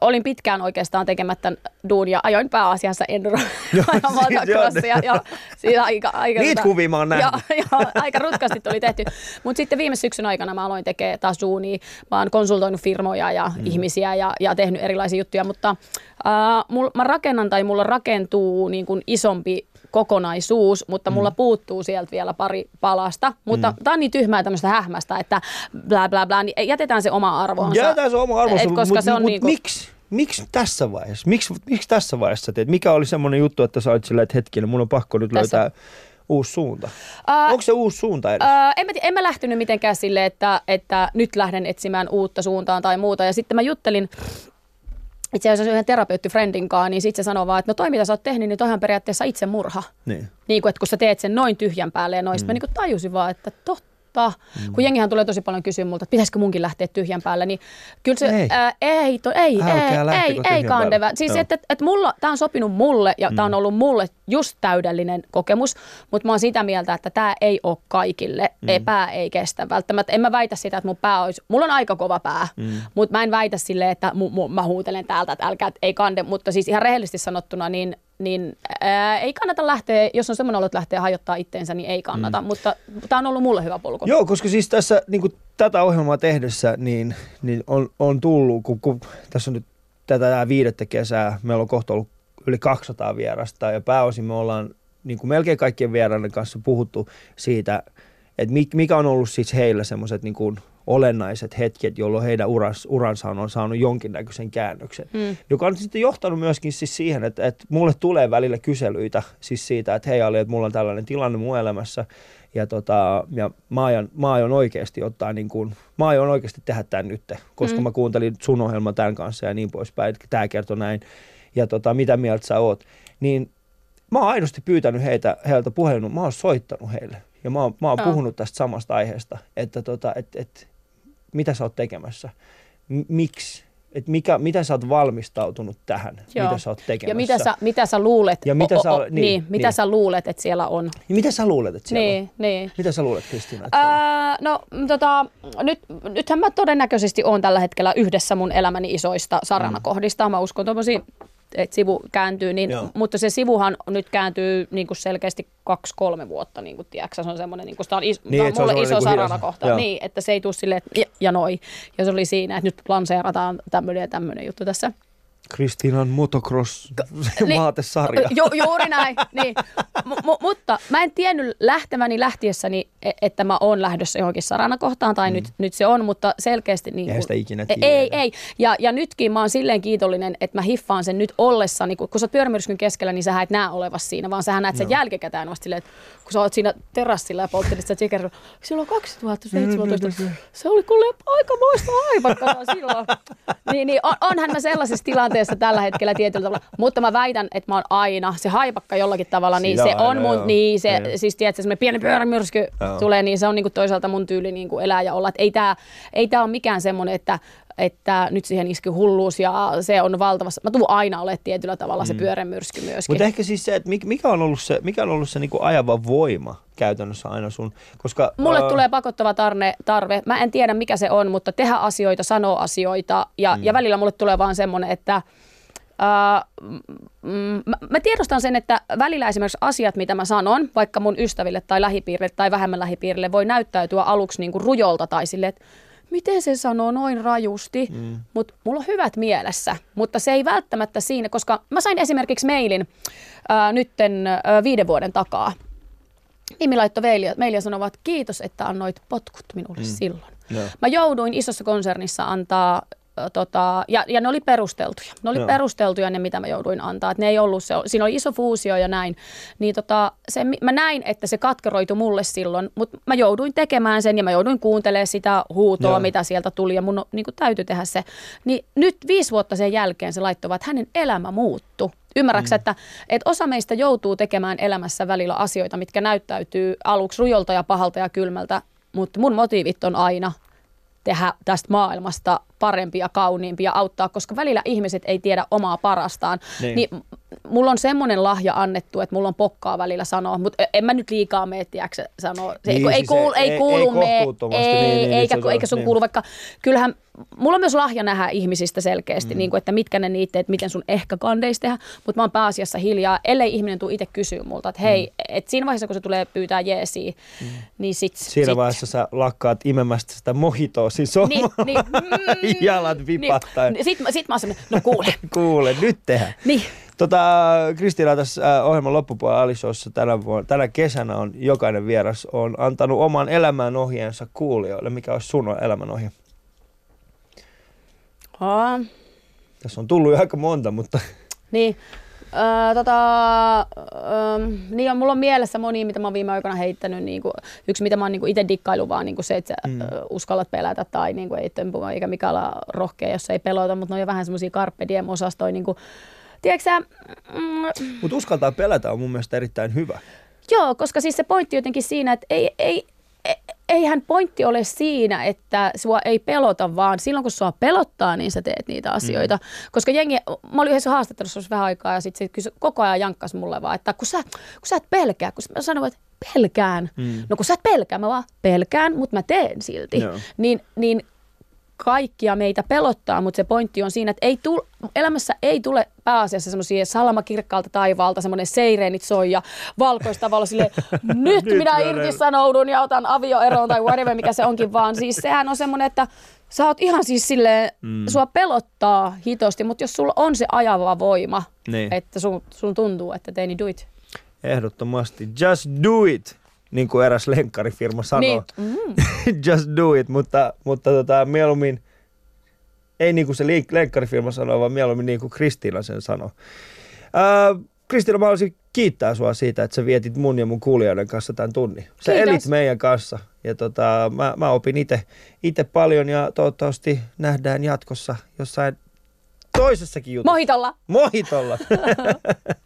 olin pitkään oikeastaan tekemättä duunia, ajoin pääasiassa enduro siis ja siitä aika, aika, Niitä tota- kuvia mä oon nähnyt. Joo, joo, aika rutkasti tuli tehty. Mutta sitten viime syksyn aikana mä aloin tekemään taas duunia. Mä oon konsultoinut firmoja ja mm. ihmisiä ja, ja tehnyt erilaisia juttuja, mutta äh, mul, mä rakennan tai mulla rakentuu niin kuin isompi kokonaisuus, mutta mulla mm. puuttuu sieltä vielä pari palasta. Mutta mm. tää on niin tyhmää tämmöistä hähmästä, että bla bla bla, niin jätetään se oma arvoonsa. Jätetään se oma arvonsa, Et koska mutta se on mut niinku- miksi? Miksi tässä vaiheessa? Miksi, miksi tässä vaiheessa teet? Mikä oli semmoinen juttu, että sä olit silleen, että hetkinen, mun on pakko nyt Tässä. löytää uusi suunta? Ää, Onko se uusi suunta edes? Öö, en, mä, en mä lähtenyt mitenkään sille, että, että nyt lähden etsimään uutta suuntaan tai muuta. Ja sitten mä juttelin itse asiassa yhden terapeuttifriendin kanssa, niin sitten se sanoi vaan, että no toi mitä sä oot tehnyt, niin toihan periaatteessa itse murha. niin. Niin kuin, että kun sä teet sen noin tyhjän päälle ja noista, mm. mä niin kuin tajusin vaan, että totta. Mm. Kun jengihän tulee tosi paljon kysyä multa, että pitäisikö munkin lähteä tyhjän päälle, niin kyllä se, Ei. ää, ei, to, ei, Älkää ei, ei, ei kandeva. Siis Joo. että et, et mulla, tää on sopinut mulle ja mm. tää on ollut mulle just täydellinen kokemus, mutta mä oon sitä mieltä, että tämä ei ole kaikille. Mm. Ei, pää ei kestä välttämättä. En mä väitä sitä, että mun pää olisi, mulla on aika kova pää, mm. mutta mä en väitä silleen, että mu, mu, mä huutelen täältä, että älkää, että ei kande, mutta siis ihan rehellisesti sanottuna, niin niin ää, ei kannata lähteä, jos on semmoinen olo, että lähtee hajottaa itteensä, niin ei kannata, mm. mutta tämä on ollut mulle hyvä polku. Joo, koska siis tässä niin kuin tätä ohjelmaa tehdessä niin, niin on, on tullut, kun, kun tässä on nyt tätä tää viidettä kesää, meillä on kohta ollut yli 200 vierasta ja pääosin me ollaan niin kuin melkein kaikkien vieraiden kanssa puhuttu siitä, että mik- mikä on ollut siis heillä semmoiset niin kuin olennaiset hetket, jolloin heidän uras, uransa on saanut jonkinnäköisen käännöksen. Mm. Joka on sitten johtanut myöskin siis siihen, että, että mulle tulee välillä kyselyitä siis siitä, että hei Ali, että mulla on tällainen tilanne mun elämässä ja, tota, ja mä, aion, mä aion oikeasti ottaa niin kuin, mä aion oikeasti tehdä tämän nyt, koska mm. mä kuuntelin sun ohjelman tämän kanssa ja niin poispäin, että tämä kertoi näin ja tota, mitä mieltä sä oot. Niin mä oon aidosti pyytänyt heitä, heiltä puhelun, mä oon soittanut heille ja mä oon, mä oon puhunut tästä samasta aiheesta, että tota, et, et, mitä sä oot tekemässä, M- miksi, että mikä, mitä sä oot valmistautunut tähän, Joo. mitä sä oot tekemässä. Ja mitä sä, mitä sä luulet, Ja mitä sä- niin, niin, mitä niin. sä luulet, että siellä on. Ja mitä sä luulet, että siellä Niin, on? niin. Mitä sä luulet, Kristiina? Ää, no mm, tota, nyt, nythän mä todennäköisesti on tällä hetkellä yhdessä mun elämäni isoista saranakohdista. Mä uskon tuommoisia, että sivu kääntyy, niin, Joo. mutta se sivuhan nyt kääntyy niin kuin selkeästi kaksi-kolme vuotta, niin kuin, tiedätkö, se on semmoinen, niin kuin, sitä on, is, Niin, on se on mulle iso niin kuin saranakohta, hidas- niin, että se ei tule silleen, että ja, ja noi. Ja se oli siinä, että nyt lanseerataan tämmöinen ja tämmöinen juttu tässä. Kristiinan motocross Niin. Ju, juuri näin, niin. M- mutta mä en tiennyt lähteväni lähtiessäni, e- että mä oon lähdössä johonkin saranakohtaan, tai mm. nyt, nyt se on, mutta selkeästi... Niin kun- sitä ikinä tiedä. Ei, ei. Ja, ja nytkin mä oon silleen kiitollinen, että mä hiffaan sen nyt ollessani, kun, kun sä oot pyörämyrskyn keskellä, niin sä et näe olevas siinä, vaan sä näet sen jälkikäteen vasta silleen, että kun sä oot siinä terassilla ja polttelit sitä chikerilla, silloin 2017, se oli kuule aika moista aivakkaa silloin. niin, niin on, onhan mä sellaisessa tilanteessa tällä hetkellä tietyllä tavalla, mutta mä väitän, että mä oon aina se haipakka jollakin tavalla, niin Siinä se on aina, mun, joo. niin se, Niin. siis tiedätkö, semmoinen pieni pyörämyrsky tulee, niin se on niinku toisaalta mun tyyli niinku elää ja olla. Et ei tämä ei tää ole mikään semmoinen, että, että nyt siihen iski hulluus ja se on valtavassa. Mä tuun aina ole tietyllä tavalla se pyörämyrsky myöskin. Mutta ehkä siis se, että mik- mikä on ollut se, mikä on ollut se niinku ajava voima käytännössä aina sun, koska... Mulle ää, tulee pakottava tarne, tarve. Mä en tiedä, mikä se on, mutta tehdä asioita, sanoa asioita. Ja, mm. ja välillä mulle tulee vaan semmoinen, että Uh, mä, mä tiedostan sen, että välillä esimerkiksi asiat, mitä mä sanon, vaikka mun ystäville tai lähipiirille tai vähemmän lähipiirille, voi näyttäytyä aluksi niin kuin rujolta tai silleen, että miten se sanoo noin rajusti, mm. mutta mulla on hyvät mielessä. Mutta se ei välttämättä siinä, koska mä sain esimerkiksi mailin uh, nytten uh, viiden vuoden takaa Nimi laittoi meille ja sanovat, kiitos, että annoit potkut minulle mm. silloin. No. Mä jouduin isossa konsernissa antaa tota, ja, ja ne oli perusteltuja. Ne oli Joo. perusteltuja ne, mitä mä jouduin antaa. Et ne ei ollut se, siinä oli iso fuusio ja näin. Niin tota, se, mä näin, että se katkeroitu mulle silloin, mutta mä jouduin tekemään sen ja mä jouduin kuuntelemaan sitä huutoa, Joo. mitä sieltä tuli ja mun niin täytyy tehdä se. Niin nyt viisi vuotta sen jälkeen se laittoi, että hänen elämä muuttui. Ymmärrätkö, mm. että, että osa meistä joutuu tekemään elämässä välillä asioita, mitkä näyttäytyy aluksi rujolta ja pahalta ja kylmältä, mutta mun motiivit on aina tehdä tästä maailmasta parempi ja kauniimpi ja auttaa, koska välillä ihmiset ei tiedä omaa parastaan. Niin, niin mulla on semmoinen lahja annettu, että mulla on pokkaa välillä sanoa, mutta en mä nyt liikaa mene, sanoa. Se, niin, ei, siis kuulu, ei, ei kuulu ei, me, ei, niin, niin, eikä, niin, eikä sun niin. kuulu, vaikka kyllähän mulla on myös lahja nähdä ihmisistä selkeästi, mm. niin kuin, että mitkä ne niitä, että miten sun ehkä kandeisi tehdä, mutta mä oon pääasiassa hiljaa, ellei ihminen tule itse kysyä multa, että hei, mm. et siinä vaiheessa kun se tulee pyytää jeesiä, mm. niin sit... Siinä sit. vaiheessa sä lakkaat imemästä sitä mohitoa siis niin, niin, mm, jalat vipattaa. Niin, sit, sit mä oon no kuule. kuule, nyt tehdään. Niin. Tota, Kristiina tässä äh, ohjelman loppupuolella Alishowssa tänä, vuonna, tänä kesänä on jokainen vieras on antanut oman elämän ohjeensa kuulijoille. Mikä olisi sun elämän ohje? Aa. Tässä on tullut jo aika monta, mutta... Niin, Öö, tota, öö, niin on, mulla on mielessä moni, mitä mä oon viime aikoina heittänyt. Niin kuin, yksi, mitä mä oon niin itse dikkailu, vaan niin kuin se, että sä mm. uskallat pelätä tai niin kuin, ei tömpua eikä mikä olla rohkea, jos ei pelota, mutta ne on jo vähän semmoisia carpe diem osastoja. Niin kuin, tiedätkö mm, Mutta uskaltaa pelätä on mun mielestä erittäin hyvä. Joo, koska siis se pointti jotenkin siinä, että ei, ei, eihän pointti ole siinä, että sua ei pelota, vaan silloin kun sua pelottaa, niin sä teet niitä asioita. Mm. Koska jengi, mä olin yhdessä haastattelussa vähän aikaa ja sitten sit koko ajan jankkas mulle vaan, että kun sä, kun sä et pelkää, kun mä sanoin, että pelkään. Mm. No kun sä et pelkää, mä vaan pelkään, mutta mä teen silti. No. Niin, niin kaikkia meitä pelottaa, mutta se pointti on siinä, että ei tul, elämässä ei tule pääasiassa semmoisia salamakirkkaalta taivaalta, semmoinen seireenit soi ja valkoista valo sille nyt minä irtisanoudun ja otan avioeroon tai whatever, mikä se onkin, vaan siis sehän on semmoinen, että sä oot ihan siis silleen, mm. sua pelottaa hitosti, mutta jos sulla on se ajava voima, niin. että sun, sun tuntuu, että teini do it. Ehdottomasti. Just do it niin kuin eräs lenkkarifirma sanoo. Niin. Mm. Just do it, mutta, mutta tota, mieluummin, ei niin kuin se lenkkarifirma sanoo, vaan mieluummin niin kuin Kristiina sen sanoo. Äh, Kristiina, mä haluaisin kiittää sua siitä, että sä vietit mun ja mun kuulijoiden kanssa tämän tunnin. Sä Kiitos. elit meidän kanssa ja tota, mä, mä opin itse paljon ja toivottavasti nähdään jatkossa jossain toisessakin jutussa. Mohitolla. Mohitolla.